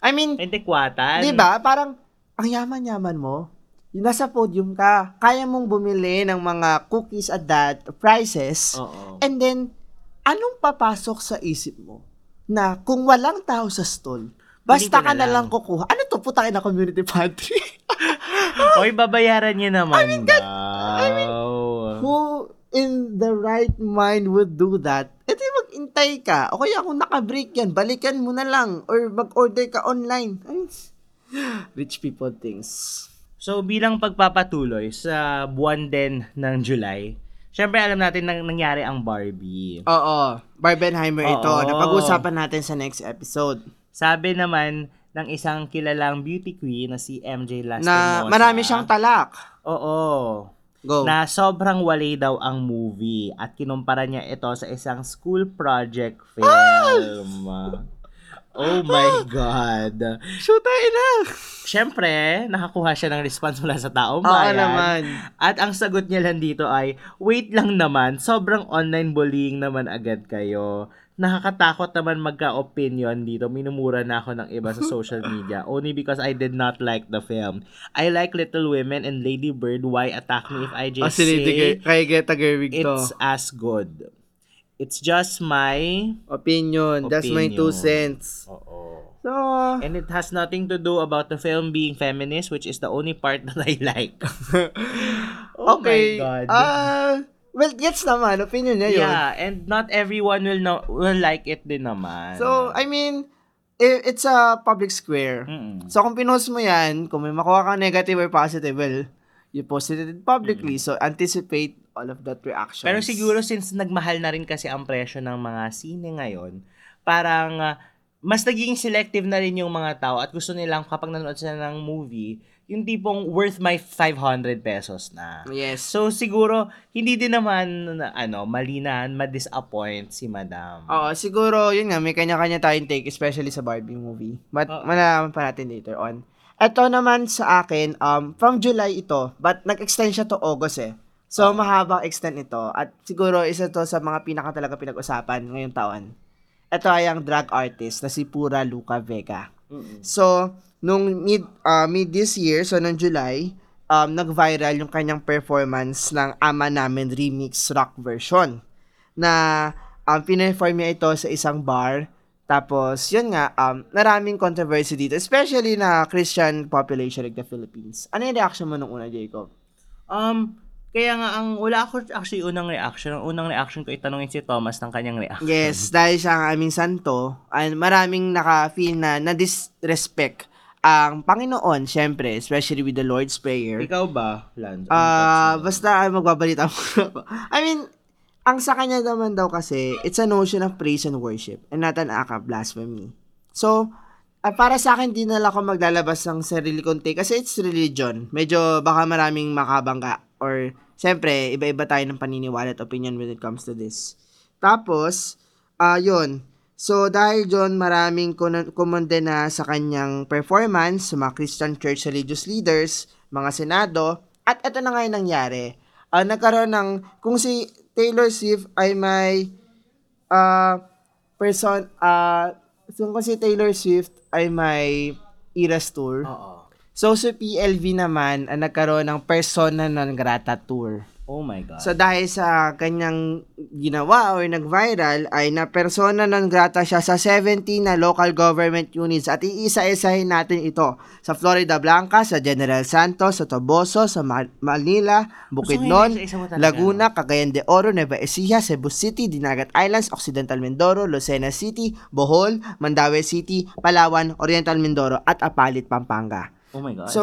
Speaker 1: I mean,
Speaker 2: Hindi kwatan.
Speaker 1: di ba? Parang, ang yaman-yaman mo. Yung nasa podium ka, kaya mong bumili ng mga cookies at that prices.
Speaker 2: Oo.
Speaker 1: And then, anong papasok sa isip mo? Na kung walang tao sa stall, basta ka
Speaker 2: na lang.
Speaker 1: lang kukuha. Ano to? Putakin na community pantry.
Speaker 2: Oy, babayaran niya naman daw.
Speaker 1: Who in the right mind would do that? Di mag-intay ka. O kaya kung naka-break yan, balikan mo na lang. Or mag-order ka online. Ay, rich people things.
Speaker 2: So bilang pagpapatuloy sa buwan din ng July, syempre alam natin nang nangyari ang Barbie.
Speaker 1: Oo. Barbenheimer ito.
Speaker 2: Oo.
Speaker 1: Napag-usapan natin sa next episode.
Speaker 2: Sabi naman ng isang kilalang beauty queen na si MJ
Speaker 1: Na
Speaker 2: Lastimosa.
Speaker 1: marami siyang talak.
Speaker 2: Oo.
Speaker 1: Go.
Speaker 2: Na sobrang walay daw ang movie at kinumpara niya ito sa isang school project film. Oh my God.
Speaker 1: Shoot tayo na.
Speaker 2: Siyempre, nakakuha siya ng response mula sa taong
Speaker 1: Oo
Speaker 2: bayan.
Speaker 1: naman.
Speaker 2: At ang sagot niya lang dito ay, wait lang naman, sobrang online bullying naman agad kayo. Nakakatakot naman magka-opinion dito. Minumura na ako ng iba sa social media only because I did not like the film. I like Little Women and Lady Bird. Why attack me if I just
Speaker 1: Lady
Speaker 2: say
Speaker 1: kay Greta Gerwig to.
Speaker 2: it's as good? It's just my...
Speaker 1: Opinion. That's my two
Speaker 2: Opinion.
Speaker 1: cents.
Speaker 2: Oo.
Speaker 1: So,
Speaker 2: And it has nothing to do about the film being feminist, which is the only part that I like. oh
Speaker 1: okay.
Speaker 2: my God.
Speaker 1: Ah, well, gets naman. Opinion niya yun.
Speaker 2: yeah, and not everyone will know, will like it din naman.
Speaker 1: So, I mean, it's a public square.
Speaker 2: Mm-mm.
Speaker 1: So, kung pinost mo yan, kung may makuha kang negative or positive, well, you posted it publicly. So, anticipate all of that reactions.
Speaker 2: Pero siguro since nagmahal na rin kasi ang presyo ng mga sine ngayon, parang ah, mas nagiging selective na rin yung mga tao at gusto nilang kapag nanonood sila ng movie, yung tipong worth my 500 pesos na.
Speaker 1: Yes.
Speaker 2: So siguro hindi din naman na, ano mali na ma-disappoint si Madam.
Speaker 1: Oo, siguro, yun nga, may kanya-kanya tayong take, especially sa Barbie movie. But,
Speaker 2: Oo.
Speaker 1: malalaman pa natin later on. Ito naman sa akin, um, from July ito, but nag-extend siya to August eh. So, mahabang extend ito. At siguro, isa to sa mga pinaka talaga pinag-usapan ngayong taon. Ito ay ang drag artist na si Pura Luca Vega.
Speaker 2: Mm-mm.
Speaker 1: So, nung mid, uh, mid this year, so nung July, um, nag-viral yung kanyang performance ng Ama Namin Remix Rock version. Na um, pinaperform niya ito sa isang bar. Tapos, yun nga, um, maraming controversy dito. Especially na Christian population like the Philippines. Ano yung reaction mo nung una, Jacob?
Speaker 2: Um, kaya nga, ang wala ako actually unang reaction. Ang unang reaction ko itanongin si Thomas ng kanyang reaction.
Speaker 1: Yes, dahil siya ang aming santo, and maraming naka-feel na na-disrespect ang Panginoon, syempre, especially with the Lord's Prayer.
Speaker 2: Ikaw ba, Lance?
Speaker 1: Ah,
Speaker 2: mo?
Speaker 1: basta ay magbabalita ako. I mean, ang sa kanya naman daw kasi, it's a notion of praise and worship and not an act of blasphemy. So, ah, para sa akin, di na lang ako maglalabas ng sarili kong take kasi it's religion. Medyo baka maraming makabangga or syempre, iba-iba tayo ng paniniwala at opinion when it comes to this. Tapos, ah yun. So, dahil John, maraming kun- kumondena sa kanyang performance sa mga Christian church religious leaders, mga senado, at ito na nga yung nangyari. Ah, nagkaroon ng, kung si Taylor Swift ay may ah person, ah so kung si Taylor Swift ay may Eras Tour,
Speaker 2: Oo.
Speaker 1: so si PLV naman ang nagkaroon ng persona non grata tour.
Speaker 2: Oh my God.
Speaker 1: So dahil sa kanyang ginawa or nag-viral ay na persona non grata siya sa 70 na local government units at iisa-isahin natin ito sa Florida Blanca, sa General Santos, sa Toboso, sa Ma- Manila, Bukidnon. Laguna, Cagayan de Oro, Nueva Ecija, Cebu City, Dinagat Islands, Occidental Mindoro, Lucena City, Bohol, Mandaue City, Palawan, Oriental Mindoro at Apalit, Pampanga.
Speaker 2: oh my God.
Speaker 1: So,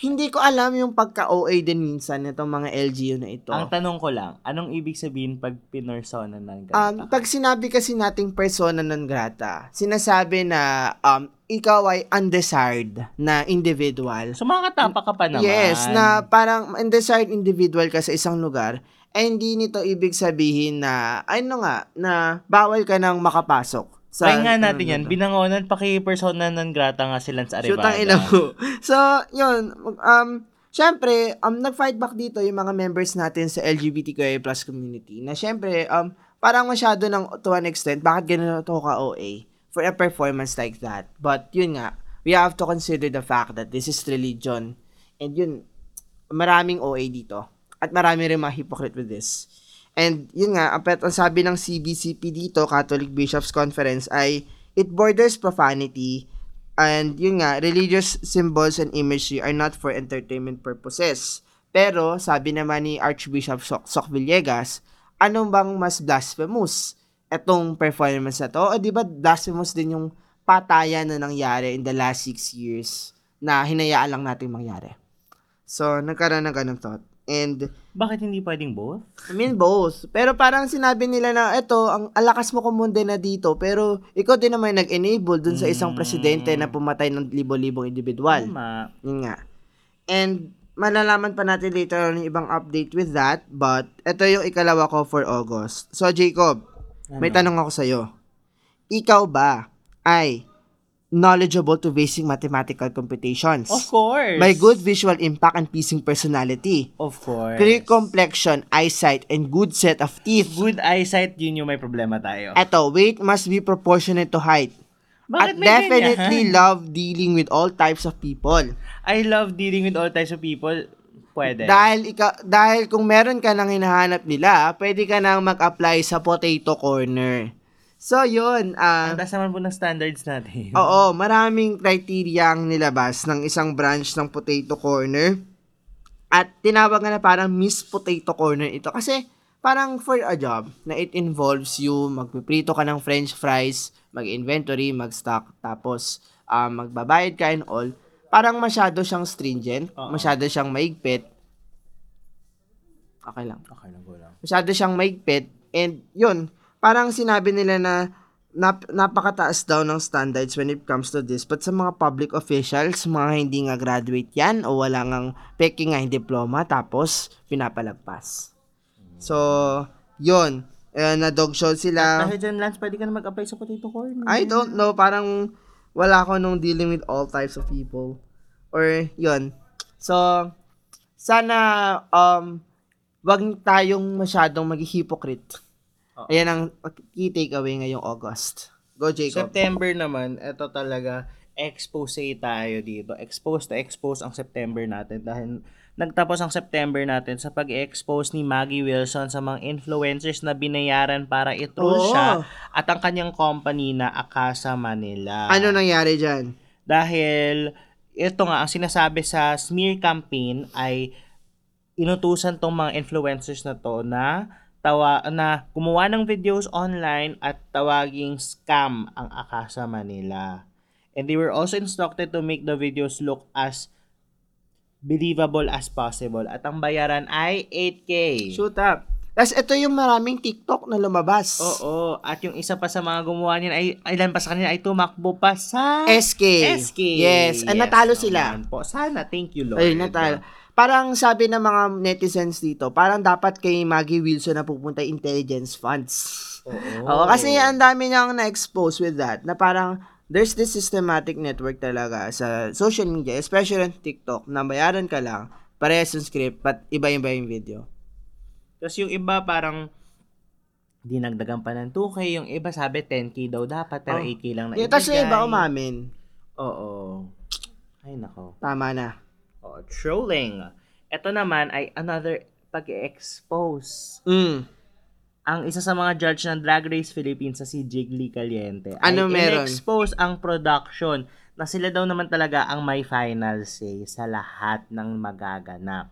Speaker 1: hindi ko alam yung pagka-OA din minsan nitong mga LGU na ito.
Speaker 2: ang tanong ko lang, anong ibig sabihin pag pinersona ng
Speaker 1: Um,
Speaker 2: ganito?
Speaker 1: pag sinabi kasi nating persona non grata, sinasabi na um, ikaw ay undesired na individual.
Speaker 2: so makakatapa ka pa naman.
Speaker 1: Yes, na parang undesired individual ka sa isang lugar, eh hindi nito ibig sabihin na, ano nga, na bawal ka nang makapasok. Sa,
Speaker 2: Try nga natin
Speaker 1: ano
Speaker 2: yan.
Speaker 1: na to.
Speaker 2: Binangonan pa kay persona non grata nga sila sa
Speaker 1: Shoot
Speaker 2: Arevada.
Speaker 1: ang ina mo. So, yun. Um, Siyempre, um, nag-fight back dito yung mga members natin sa LGBTQIA plus community na siyempre, um, parang masyado ng to an extent, bakit ganun to ka OA for a performance like that? But yun nga, we have to consider the fact that this is religion. And yun, maraming OA dito. At marami rin mga hypocrite with this. And yun nga, ang, pet- ang sabi ng CBCP dito, Catholic Bishops Conference, ay it borders profanity and yun nga, religious symbols and imagery are not for entertainment purposes. Pero, sabi naman ni Archbishop Sok, Sok Villegas, anong bang mas blasphemous? Etong performance na to? O di ba blasphemous din yung patayan na nangyari in the last six years na hinayaan lang natin mangyari. So, nagkaroon ng ganun thought. And,
Speaker 2: Bakit hindi pwedeng both?
Speaker 1: I mean, both. Pero parang sinabi nila na, eto, ang alakas mo kumunde na dito, pero ikaw din naman nag-enable dun sa isang
Speaker 2: Mm.
Speaker 1: presidente na pumatay ng libo-libong individual.
Speaker 2: Tama.
Speaker 1: Yun nga. And, malalaman pa natin later on yung ibang update with that, but eto yung ikalawa ko for August. So, Jacob, may
Speaker 2: Ano?
Speaker 1: tanong ako sa'yo. Ikaw ba ay knowledgeable to basic mathematical computations?
Speaker 2: Of course.
Speaker 1: May good visual impact and pleasing personality.
Speaker 2: Of course.
Speaker 1: Clear complexion, eyesight, and good set of teeth.
Speaker 2: Good eyesight, yun yung may problema tayo.
Speaker 1: Eto, weight must be proportionate to height.
Speaker 2: Bakit
Speaker 1: At definitely
Speaker 2: ganyan?
Speaker 1: love dealing with all types of people.
Speaker 2: I love dealing with all types of people. Pwede.
Speaker 1: Dahil ika, dahil kung meron ka nang hinahanap nila, pwede ka nang mag-apply sa potato corner. So, yun. ah
Speaker 2: Ang taas naman po ng standards natin.
Speaker 1: oo, maraming criteria ang nilabas ng isang branch ng potato corner. At tinawag na parang Miss Potato Corner ito. Kasi parang for a job na it involves you, magpiprito ka ng french fries, mag-inventory, mag-stock, tapos ah, magbabayad ka and all. Parang masyado siyang stringent,
Speaker 2: Oo.
Speaker 1: masyado siyang maigpit. Okay lang.
Speaker 2: Okay lang, go lang.
Speaker 1: Masyado siyang maigpit. And yun, parang sinabi nila na nap- napakataas daw ng standards when it comes to this. But sa mga public officials, mga hindi nga graduate yan o wala ngang peke nga diploma tapos pinapalagpas. So, yun. Eh, na dog show sila.
Speaker 2: Dahil dyan, Lance, pwede ka na mag-apply sa potato corner.
Speaker 1: I don't know, parang wala ko nung dealing with all types of people. Or, yun. So, sana, um, wag tayong masyadong mag-hypocrite.
Speaker 2: Oo.
Speaker 1: Ayan ang key takeaway ngayong August. Go, Jacob.
Speaker 2: September naman, ito talaga, expose tayo dito. Expose to expose ang September natin dahil nagtapos ang September natin sa pag-expose ni Maggie Wilson sa mga influencers na binayaran para i-troll
Speaker 1: Oo.
Speaker 2: siya at ang kanyang company na Akasa Manila.
Speaker 1: Ano nangyari dyan?
Speaker 2: Dahil ito nga, ang sinasabi sa smear campaign ay inutusan tong mga influencers na to na tawa na gumawa ng videos online at tawaging scam ang Akasa Manila. And they were also instructed to make the videos look as believable as possible. At ang bayaran ay 8K.
Speaker 1: Shoot up. Tapos ito yung maraming TikTok na lumabas.
Speaker 2: Oo. At yung isa pa sa mga gumawa niyan ay, ilan pa sa kanila ay tumakbo pa sa
Speaker 1: SK.
Speaker 2: SK.
Speaker 1: Yes. And natalo sila.
Speaker 2: naman Po. Sana. Thank you, Lord.
Speaker 1: Ayun, natalo. Parang sabi ng mga netizens dito, parang dapat kay Maggie Wilson na pupunta intelligence funds.
Speaker 2: Oo.
Speaker 1: Oo, kasi ang dami niyang na-expose with that, na parang there's this systematic network talaga sa social media, especially on TikTok, na bayaran ka lang, parehas yung script, but iba-iba yung video.
Speaker 2: Tapos yung iba parang dinagdagan pa ng 2K. Yung iba sabi 10K daw dapat, pero
Speaker 1: Oh.
Speaker 2: 8K lang na
Speaker 1: Yeah, Tapos yung iba umamin.
Speaker 2: Oo. Ay, nako.
Speaker 1: Tama na.
Speaker 2: Oh, trolling. Ito naman ay another pag-expose.
Speaker 1: Mm.
Speaker 2: Ang isa sa mga judge ng Drag Race Philippines sa si Jiggly Caliente
Speaker 1: Ano
Speaker 2: ay
Speaker 1: meron?
Speaker 2: in-expose ang production na sila daw naman talaga ang may final say sa lahat ng magaganap.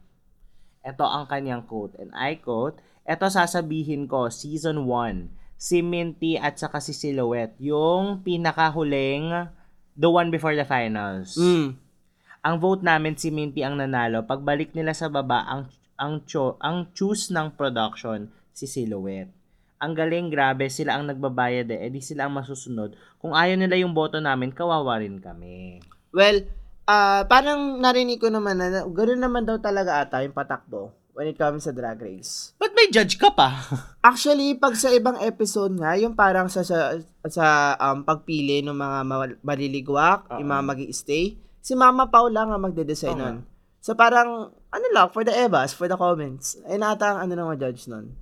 Speaker 2: Ito ang kanyang quote, and I quote, Ito sasabihin ko, season 1, si Minty at saka si Silhouette, yung pinakahuling, the one before the finals.
Speaker 1: Mm.
Speaker 2: Ang vote namin si Minty ang nanalo. Pagbalik nila sa baba, ang ang cho, ang choose ng production si Silhouette. Ang galing, grabe, sila ang nagbabayad eh, edi sila ang masusunod. Kung ayaw nila yung boto namin, kawawa rin kami.
Speaker 1: Well, ah parang narinig ko naman na ganoon naman daw talaga ata yung patakbo when it comes sa drag race.
Speaker 2: Ba't may judge ka pa?
Speaker 1: Actually, pag sa ibang episode nga, yung parang sa sa, sa um, pagpili ng mga ma- maliligwak,
Speaker 2: Oo.
Speaker 1: yung mga mag stay si Mama Paula nga magde-design
Speaker 2: nga.
Speaker 1: nun. So parang, ano lang, for the evas, for the comments. Ay nata ang ano ng mga judge nun.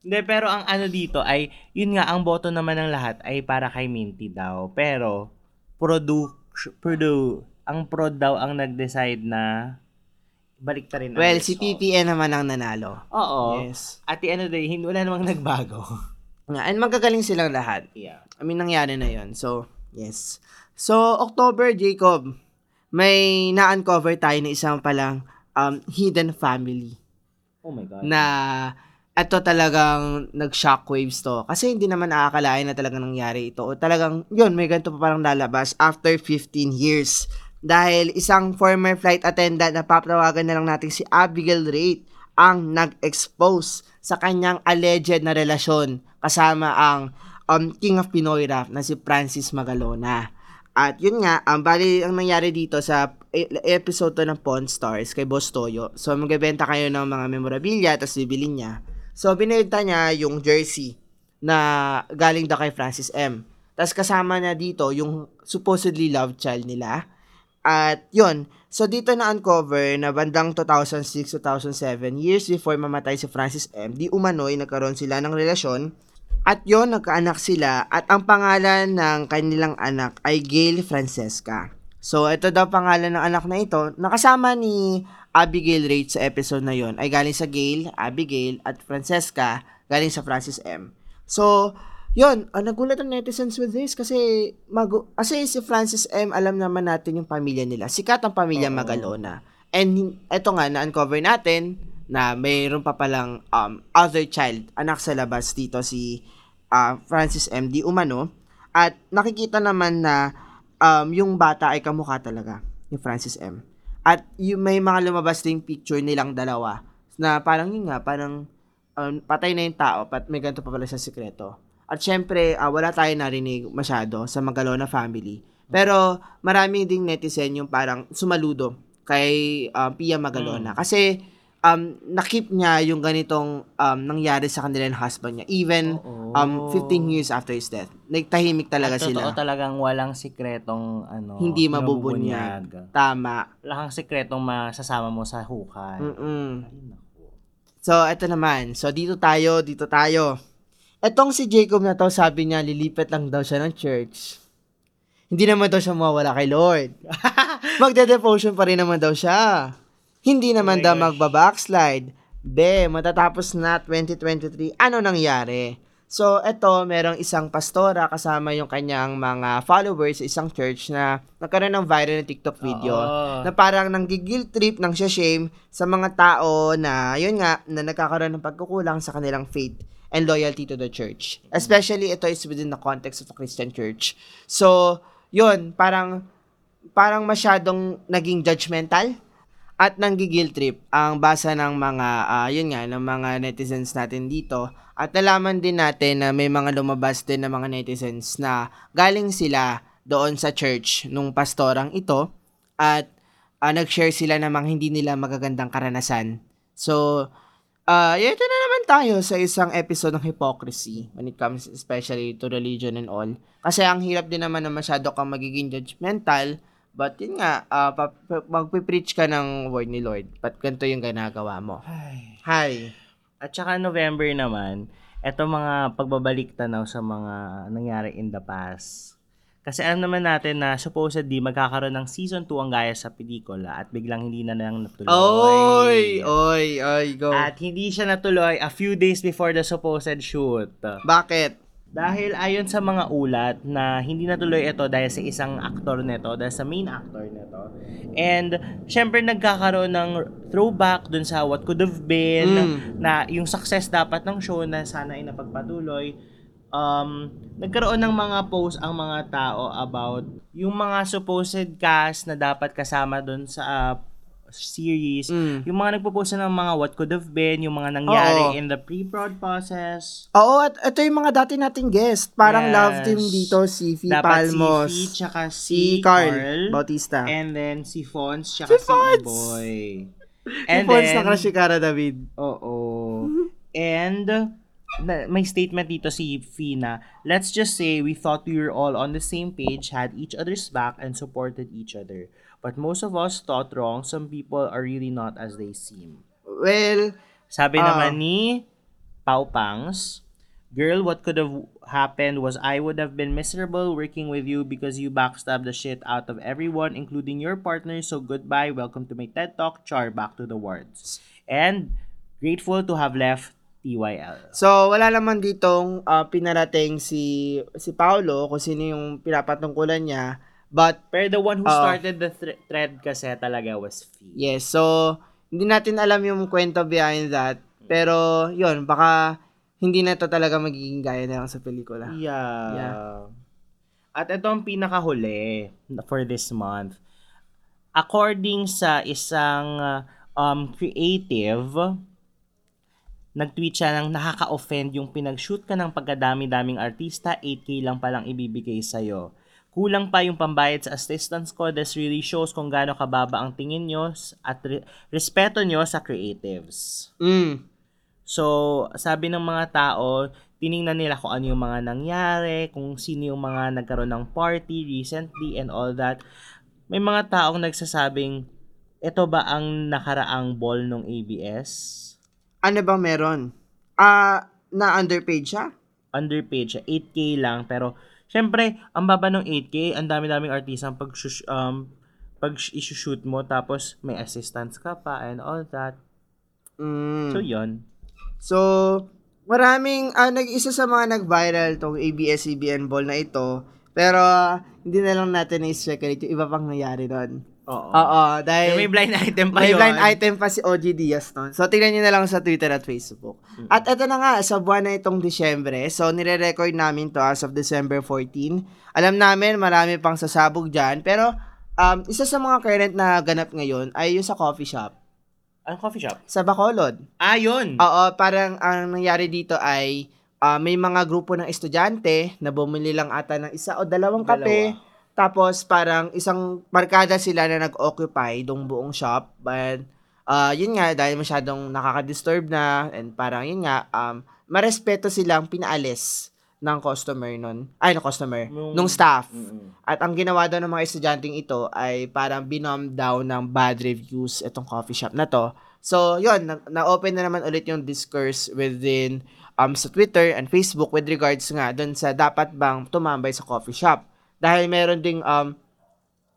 Speaker 2: Hindi, pero ang ano dito ay, yun nga, ang boto naman ng lahat ay para kay Minty daw. Pero, produ, produ, ang prod daw ang nag-decide na balik ta rin ang
Speaker 1: Well, si. TTN naman ang nanalo.
Speaker 2: Oo.
Speaker 1: Yes.
Speaker 2: At the end of the day, hindi, wala namang nagbago.
Speaker 1: Nga, and magagaling silang lahat.
Speaker 2: yeah.
Speaker 1: I mean, nangyari na yon So, yes. So, October, Jacob, may na-uncover tayo na isang palang um, hidden family
Speaker 2: Oh my God.
Speaker 1: na ito talagang nag-shockwaves to. Kasi hindi naman nakakalain na talagang nangyari ito. O talagang, yun, may ganito pa parang lalabas after 15 years. Dahil isang former flight attendant na papawagan na lang natin si Abigail Rate ang nag-expose sa kanyang alleged na relasyon kasama ang um, King of Pinoy Rap na si Francis Magalona. At yun nga, ang bali ang nangyari dito sa e- episode to ng Pawn Stars kay Boss Toyo. So magbebenta kayo ng mga memorabilia tapos bibili niya. So binenta niya yung jersey na galing daw kay Francis M. Tapos kasama niya dito yung supposedly love child nila. At yun, so dito na uncover na bandang 2006-2007, years before mamatay si Francis M, di umano'y nagkaroon sila ng relasyon at yon nagkaanak sila at ang pangalan ng kanilang anak ay Gail Francesca. So ito daw pangalan ng anak na ito, nakasama ni Abigail Rate sa episode na yon ay galing sa Gail, Abigail at Francesca galing sa Francis M. So, yon ang nagulat ang netizens with this kasi mag- kasi si Francis M alam naman natin yung pamilya nila. Sikat ang pamilya
Speaker 2: Oo.
Speaker 1: Magalona. And ito nga na-uncover natin na mayroon pa palang um, other child, anak sa labas dito si ah, Francis M. Di Umano. At nakikita naman na um, yung bata ay kamukha talaga ni Francis M. At yung may mga lumabas ding picture nilang dalawa na parang yun nga, parang um, patay na yung tao, pat may ganito pa pala sa sikreto. At syempre, ah, wala tayo narinig masyado sa Magalona family. Pero marami ding netizen yung parang sumaludo kay um, Pia Magalona. Kasi um, nakip niya yung ganitong um, nangyari sa kanila ng husband niya. Even
Speaker 2: Oo.
Speaker 1: um, 15 years after his death. Nagtahimik talaga
Speaker 2: At totoo
Speaker 1: sila.
Speaker 2: talagang walang sikretong ano,
Speaker 1: Hindi mabubunyag. Tama.
Speaker 2: Wala kang sikretong masasama mo sa hukay.
Speaker 1: Mm-mm. So, eto naman. So, dito tayo, dito tayo. Etong si Jacob na to, sabi niya, lilipat lang daw siya ng church. Hindi naman daw siya mawawala kay Lord. Magde-devotion pa rin naman daw siya. Hindi naman
Speaker 2: Oh
Speaker 1: daw magbabackslide. Be, matatapos na 2023, ano nangyari? So, eto, merong isang pastora kasama yung kanyang mga followers sa isang church na nagkaroon ng viral na TikTok video
Speaker 2: Oo.
Speaker 1: na parang nanggigil trip ng siya shame sa mga tao na yun nga na nagkakaroon ng pagkukulang sa kanilang faith and loyalty to the church. Especially ito is within the context of a Christian church. So, yun, parang parang masyadong naging judgmental at nanggigil trip ang basa ng mga ah, yun nga ng mga netizens natin dito at nalaman din natin na may mga lumabas din na mga netizens na galing sila doon sa church nung pastorang ito at ah, nag-share sila ng mga hindi nila magagandang karanasan. So, ah ito na naman tayo sa isang episode ng hypocrisy when it comes especially to religion and all. Kasi ang hirap din naman na masyado kang magiging judgmental But yun nga, uh, magpipreach ka ng word ni Lord. But ganito yung ginagawa mo.
Speaker 2: Ay.
Speaker 1: Hi.
Speaker 2: At saka November naman, eto mga pagbabalik tanaw sa mga nangyari in the past. Kasi alam naman natin na supposedly magkakaroon ng season 2 ang gaya sa pelikula at biglang hindi na lang natuloy.
Speaker 1: Oy! Oy! Oy! Go.
Speaker 2: At hindi siya natuloy a few days before the supposed shoot.
Speaker 1: Bakit?
Speaker 2: Dahil ayon sa mga ulat na hindi natuloy ito dahil sa isang aktor nito, dahil sa main actor nito. And syempre nagkakaroon ng throwback dun sa what could have been
Speaker 1: Mm.
Speaker 2: na yung success dapat ng show na sana ay napagpatuloy. Um, nagkaroon ng mga post ang mga tao about yung mga supposed cast na dapat kasama dun sa uh, series.
Speaker 1: Mm.
Speaker 2: Yung mga nagpo-post na ng mga what could have been, yung mga nangyari
Speaker 1: Oo.
Speaker 2: in the pre-prod process.
Speaker 1: Oo, at ito yung mga dati nating guest. Parang
Speaker 2: Yes.
Speaker 1: love team dito, si Fee
Speaker 2: Dapat
Speaker 1: Palmos.
Speaker 2: si Fee, tsaka si,
Speaker 1: si Carl,
Speaker 2: Carl,
Speaker 1: Bautista.
Speaker 2: and then si Fons, tsaka si,
Speaker 1: Si Fons!
Speaker 2: Boy. And
Speaker 1: Pons
Speaker 2: then,
Speaker 1: na crush si Cara David.
Speaker 2: oo. And, na, may statement dito si Fina, let's just say we thought we were all on the same page, had each other's back, and supported each other. But most of us thought wrong. Some people are really not as they seem.
Speaker 1: Well,
Speaker 2: Sabi
Speaker 1: Ah.
Speaker 2: naman ni Pau Pangs, Girl, what could have happened was I would have been miserable working with you because you backstabbed the shit out of everyone, including your partner. So goodbye, welcome to my TED Talk. Char, back to the words. And grateful to have left TYL.
Speaker 1: so wala naman ditong ah, pinarating si si Paulo kung sino yung pinapatungkulan niya. But
Speaker 2: Pero the one who
Speaker 1: Oo.
Speaker 2: started the thre- thread kasi talaga was Fee.
Speaker 1: yes, so hindi natin alam yung kwento behind that. Pero yun, baka hindi na to talaga magiging gaya na lang sa pelikula.
Speaker 2: Yeah.
Speaker 1: Yeah.
Speaker 2: At ito ang pinakahuli for this month. According sa isang uh, um, creative, nag-tweet siya ng nakaka-offend yung pinag-shoot ka ng pagkadami-daming artista, 8K lang palang ibibigay sa'yo. Kulang pa yung pambayad sa assistance ko. This really shows kung gaano kababa ang tingin nyo at re- respeto nyo sa creatives.
Speaker 1: Mm.
Speaker 2: So, sabi ng mga tao, tiningnan nila kung ano yung mga nangyari, kung sino yung mga nagkaroon ng party recently and all that. May mga taong nagsasabing, ito ba ang nakaraang ball ng ABS?
Speaker 1: Ano bang meron? Ah, na underpaid siya?
Speaker 2: Underpaid siya, 8K lang, pero syempre, ang baba ng 8K, ang dami-daming artista ang pag, um, pag isushoot mo, tapos may assistance ka pa and all that.
Speaker 1: Mm.
Speaker 2: So, yon
Speaker 1: So, maraming, ah, nag-isa sa mga nag-viral tong ABS-CBN ball na ito. Pero, hindi na lang natin na-speculate yung iba pang nangyari doon.
Speaker 2: Oo.
Speaker 1: Oo, dahil
Speaker 2: may blind item pa
Speaker 1: may
Speaker 2: yun.
Speaker 1: blind item pa si OG Diaz noon. So, tingnan nyo na lang sa Twitter at Facebook. At ito na nga, sa buwan na itong Disyembre, so nire-record namin to as of December 14. Alam namin, marami pang sasabog dyan. Pero, um, isa sa mga current na ganap ngayon ay yung sa coffee shop.
Speaker 2: Ang coffee shop?
Speaker 1: Sa Bacolod.
Speaker 2: Ah, yun.
Speaker 1: Oo, parang ang nangyari dito ay ah, may mga grupo ng estudyante na bumili lang ata ng isa o dalawang kape. Tapos parang isang barkada sila na nag-occupy dong buong shop. But ah, yun nga, dahil masyadong nakaka-disturb na and parang yun nga, um, marespeto silang pinaalis ng customer nun. Ay, ng customer.
Speaker 2: Nung-
Speaker 1: nung staff.
Speaker 2: Mm-mm.
Speaker 1: At ang ginawa daw ng mga estudyanteng ito ay parang binom down ng bad reviews itong coffee shop na to. So, yun, na- na-open na naman ulit yung discourse within um, sa Twitter and Facebook with regards nga dun sa dapat bang tumambay sa coffee shop. Dahil meron ding um,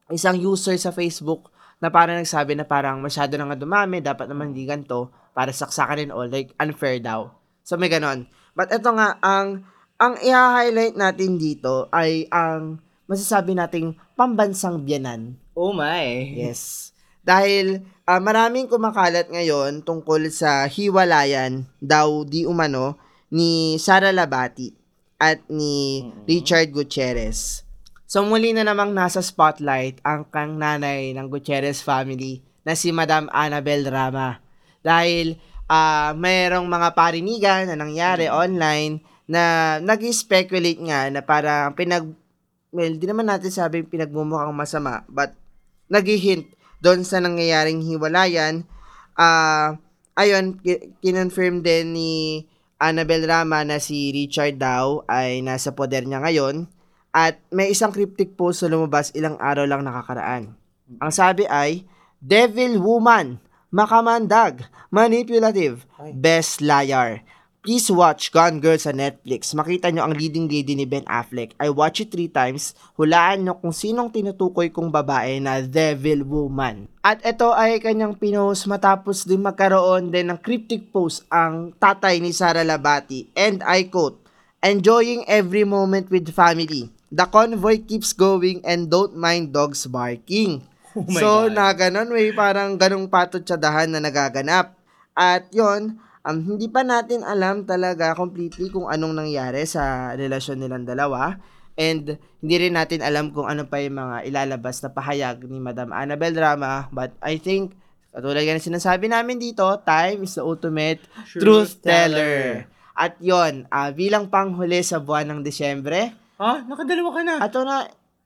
Speaker 1: isang user sa Facebook na parang nagsabi na parang masyado na nga dumami, dapat naman hindi ganito para saksakan din all, like unfair daw. So may ganon. But ito nga, ang ang i-highlight natin dito ay ang masasabi nating pambansang biyanan.
Speaker 2: Oh my.
Speaker 1: Yes. Dahil ah, maraming kumakalat ngayon tungkol sa hiwalayan daw di umano ni Sara Labati at ni Richard Gutierrez. So muli na namang nasa spotlight ang kang nanay ng Gutierrez family na si Madam Annabel Rama. Dahil ah mayroong mga parinigan na nangyari online na nag-speculate nga na parang pinag well, di naman natin sabi pinagmumukhang masama, but nag-hint doon sa nangyayaring hiwalayan. Ah, ayun, ki- kinonfirm din ni Annabel Rama na si Richard daw ay nasa poder niya ngayon. At may isang cryptic post na lumabas ilang araw lang nakakaraan. Ang sabi ay, Devil Woman, makamandag, manipulative, best liar. Please watch Gone Girl sa Netflix. Makita nyo ang leading lady ni Ben Affleck. I watch it three times. Hulaan nyo kung sinong tinutukoy kong babae na Devil Woman. At ito ay kanyang pinost matapos din magkaroon din ng cryptic post ang tatay ni Sara Labati. And I quote, Enjoying every moment with family. The convoy keeps going and don't mind dogs barking.
Speaker 2: Oh
Speaker 1: so,
Speaker 2: God.
Speaker 1: na ganun, may parang ganung patutsadahan na nagaganap. At yon um, hindi pa natin alam talaga completely kung anong nangyari sa relasyon nilang dalawa. And hindi rin natin alam kung ano pa yung mga ilalabas na pahayag ni Madam Annabel Rama. But I think, katulad ng sinasabi namin dito, time is the ultimate truth,
Speaker 2: Truth
Speaker 1: teller. At yon, ah, bilang panghuli sa buwan ng Disyembre,
Speaker 2: Ah, nakadalawa ka na.
Speaker 1: ato na,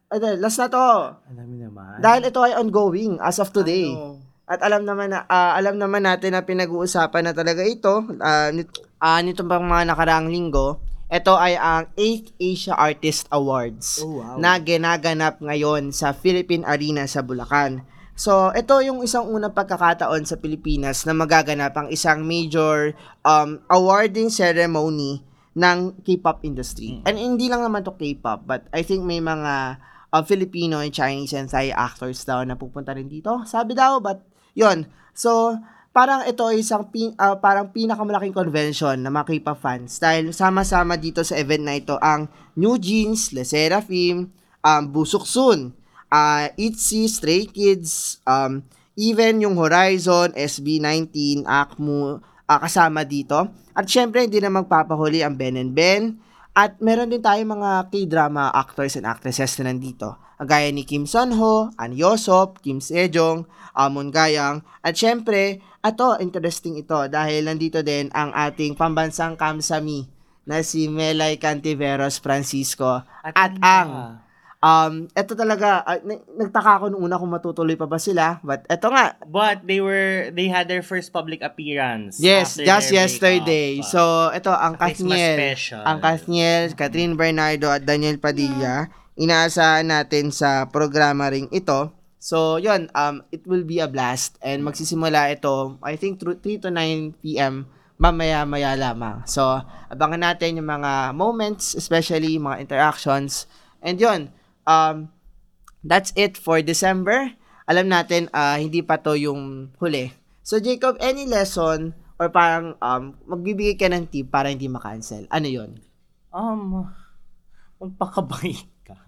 Speaker 1: ano, last na to.
Speaker 2: Alam mo naman.
Speaker 1: Dahil ito ay ongoing as of today.
Speaker 2: Ano?
Speaker 1: At alam naman na ah, alam naman natin na pinag-uusapan na talaga ito ah, nit, ah, nitong pang mga nakaraang linggo. Ito ay ang 8th Asia Artist Awards
Speaker 2: Oh, wow.
Speaker 1: na ginaganap ngayon sa Philippine Arena sa Bulacan. So, ito yung isang unang pagkakataon sa Pilipinas na magaganap ang isang major um, awarding ceremony ng K-pop industry. And hindi lang naman to K-pop, but I think may mga uh, Filipino and Chinese and Thai actors daw na pupunta rin dito. Sabi daw, but yon So, parang ito ay isang pin, ah, parang pinakamalaking convention na mga K-pop fans dahil sama-sama dito sa event na ito ang New Jeans, Le Sserafim, um, Busok Soon, uh, ITZY, Stray Kids, um, even yung Horizon, SB19, AKMU, ah, kasama dito. At syempre, hindi na magpapahuli ang Ben and Ben. At meron din tayong mga K-drama actors and actresses na nandito. Gaya ni Kim Son-ho, An Yosop, Kim Sejong, Amon Gayang. At syempre, ato, interesting ito dahil nandito din ang ating pambansang kamsami na si Melay Cantiveros Francisco at,
Speaker 2: ano
Speaker 1: ang? Um ito talaga n- nagtaka ako nung una kung matutuloy pa ba sila but eto nga
Speaker 2: But they were, they had their first public appearance.
Speaker 1: Yes, just yesterday.
Speaker 2: breakup.
Speaker 1: So, ito, ang Kathniel, ang Kathniel, Catherine Bernardo at Daniel Padilla, inaasahan natin sa programa ring ito. So, yun, um, it will be a blast and magsisimula ito, I think, through 3 to 9 p.m. mamaya-maya lamang. So, abangan natin yung mga moments, especially mga interactions. And yun, um, that's it for December. Alam natin, ah, hindi pa to yung huli. So, Jacob, any lesson or parang um, magbibigay ka ng tip para hindi makancel? Ano yon?
Speaker 2: Um, magpakabait ka.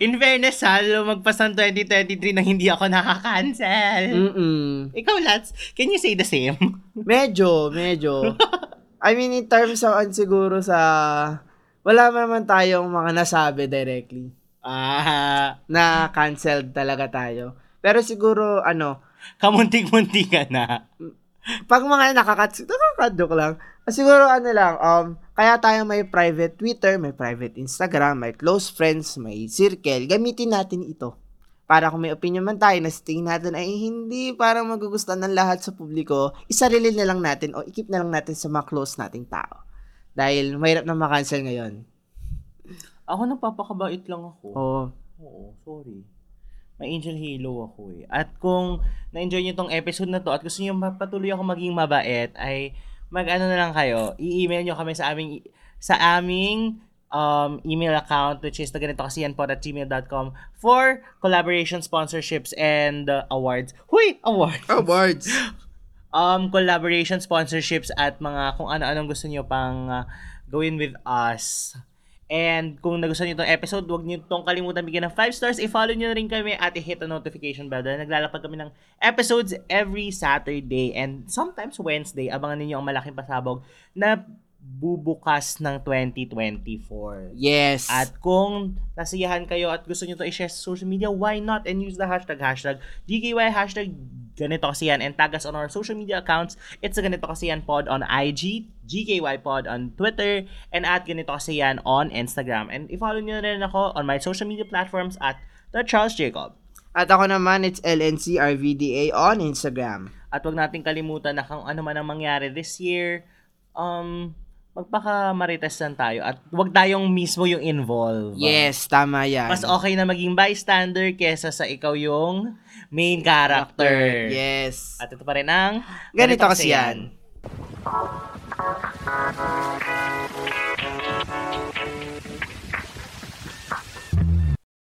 Speaker 2: In fairness, ha, lumagpas ng 2023 na hindi ako nakaka-cancel.
Speaker 1: Mm-mm.
Speaker 2: Ikaw, Lats, can you say the same?
Speaker 1: Medyo, medyo. I mean, in terms of siguro sa... Wala naman tayong mga nasabi directly
Speaker 2: Ah,
Speaker 1: na canceled talaga tayo. Pero siguro, ano,
Speaker 2: kamuntik-muntik ka na.
Speaker 1: pag mga nakakats, nakakajoke lang. Siguro ano lang, um, kaya tayo may private Twitter, may private Instagram, may close friends, may circle. Gamitin natin ito. Para kung may opinion man tayo na tingin natin ay hindi parang magugustuhan ng lahat sa publiko, isarili na lang natin o ikip na lang natin sa mga close nating tao. Dahil mahirap na makancel ngayon.
Speaker 2: Ako napapakabait lang ako.
Speaker 1: Oo.
Speaker 2: Oo, sorry. May Angel Halo ako eh. At kung na-enjoy nyo tong episode na to at gusto nyo patuloy ako maging mabait, ay mag-ano na lang kayo, i-email nyo kami sa aming sa aming um, email account which is ganito kasi yan at gmail.com for collaboration sponsorships and uh, awards. Huy! Awards!
Speaker 1: Awards!
Speaker 2: um, collaboration sponsorships at mga kung ano-anong gusto nyo pang uh, gawin with us. And kung nagustuhan nyo itong episode, huwag nyo itong kalimutan bigyan ng 5 stars. I-follow na rin kami at i-hit the notification bell dahil naglalapag kami ng episodes every Saturday and sometimes Wednesday. Abangan ninyo ang malaking pasabog na bubukas ng 2024.
Speaker 1: Yes.
Speaker 2: At kung nasiyahan kayo at gusto nyo to i-share sa social media, why not? And use the hashtag, hashtag GKY, hashtag ganito kasi yan. And tag us on our social media accounts. It's a ganito kasi yan pod on IG, GKY pod on Twitter, and at ganito kasi yan on Instagram. And i-follow nyo rin ako on my social media platforms at The Charles Jacob.
Speaker 1: At ako naman, it's LNCRVDA on Instagram.
Speaker 2: At wag nating kalimutan na kung ano man ang mangyari this year, um, magpaka-maritesan tayo at wag tayong mismo yung involved.
Speaker 1: Yes, tama yan.
Speaker 2: Mas okay na maging bystander kesa sa ikaw yung main character.
Speaker 1: Yes.
Speaker 2: At ito pa rin ang...
Speaker 1: Ganito, ganito kasi yan. yan.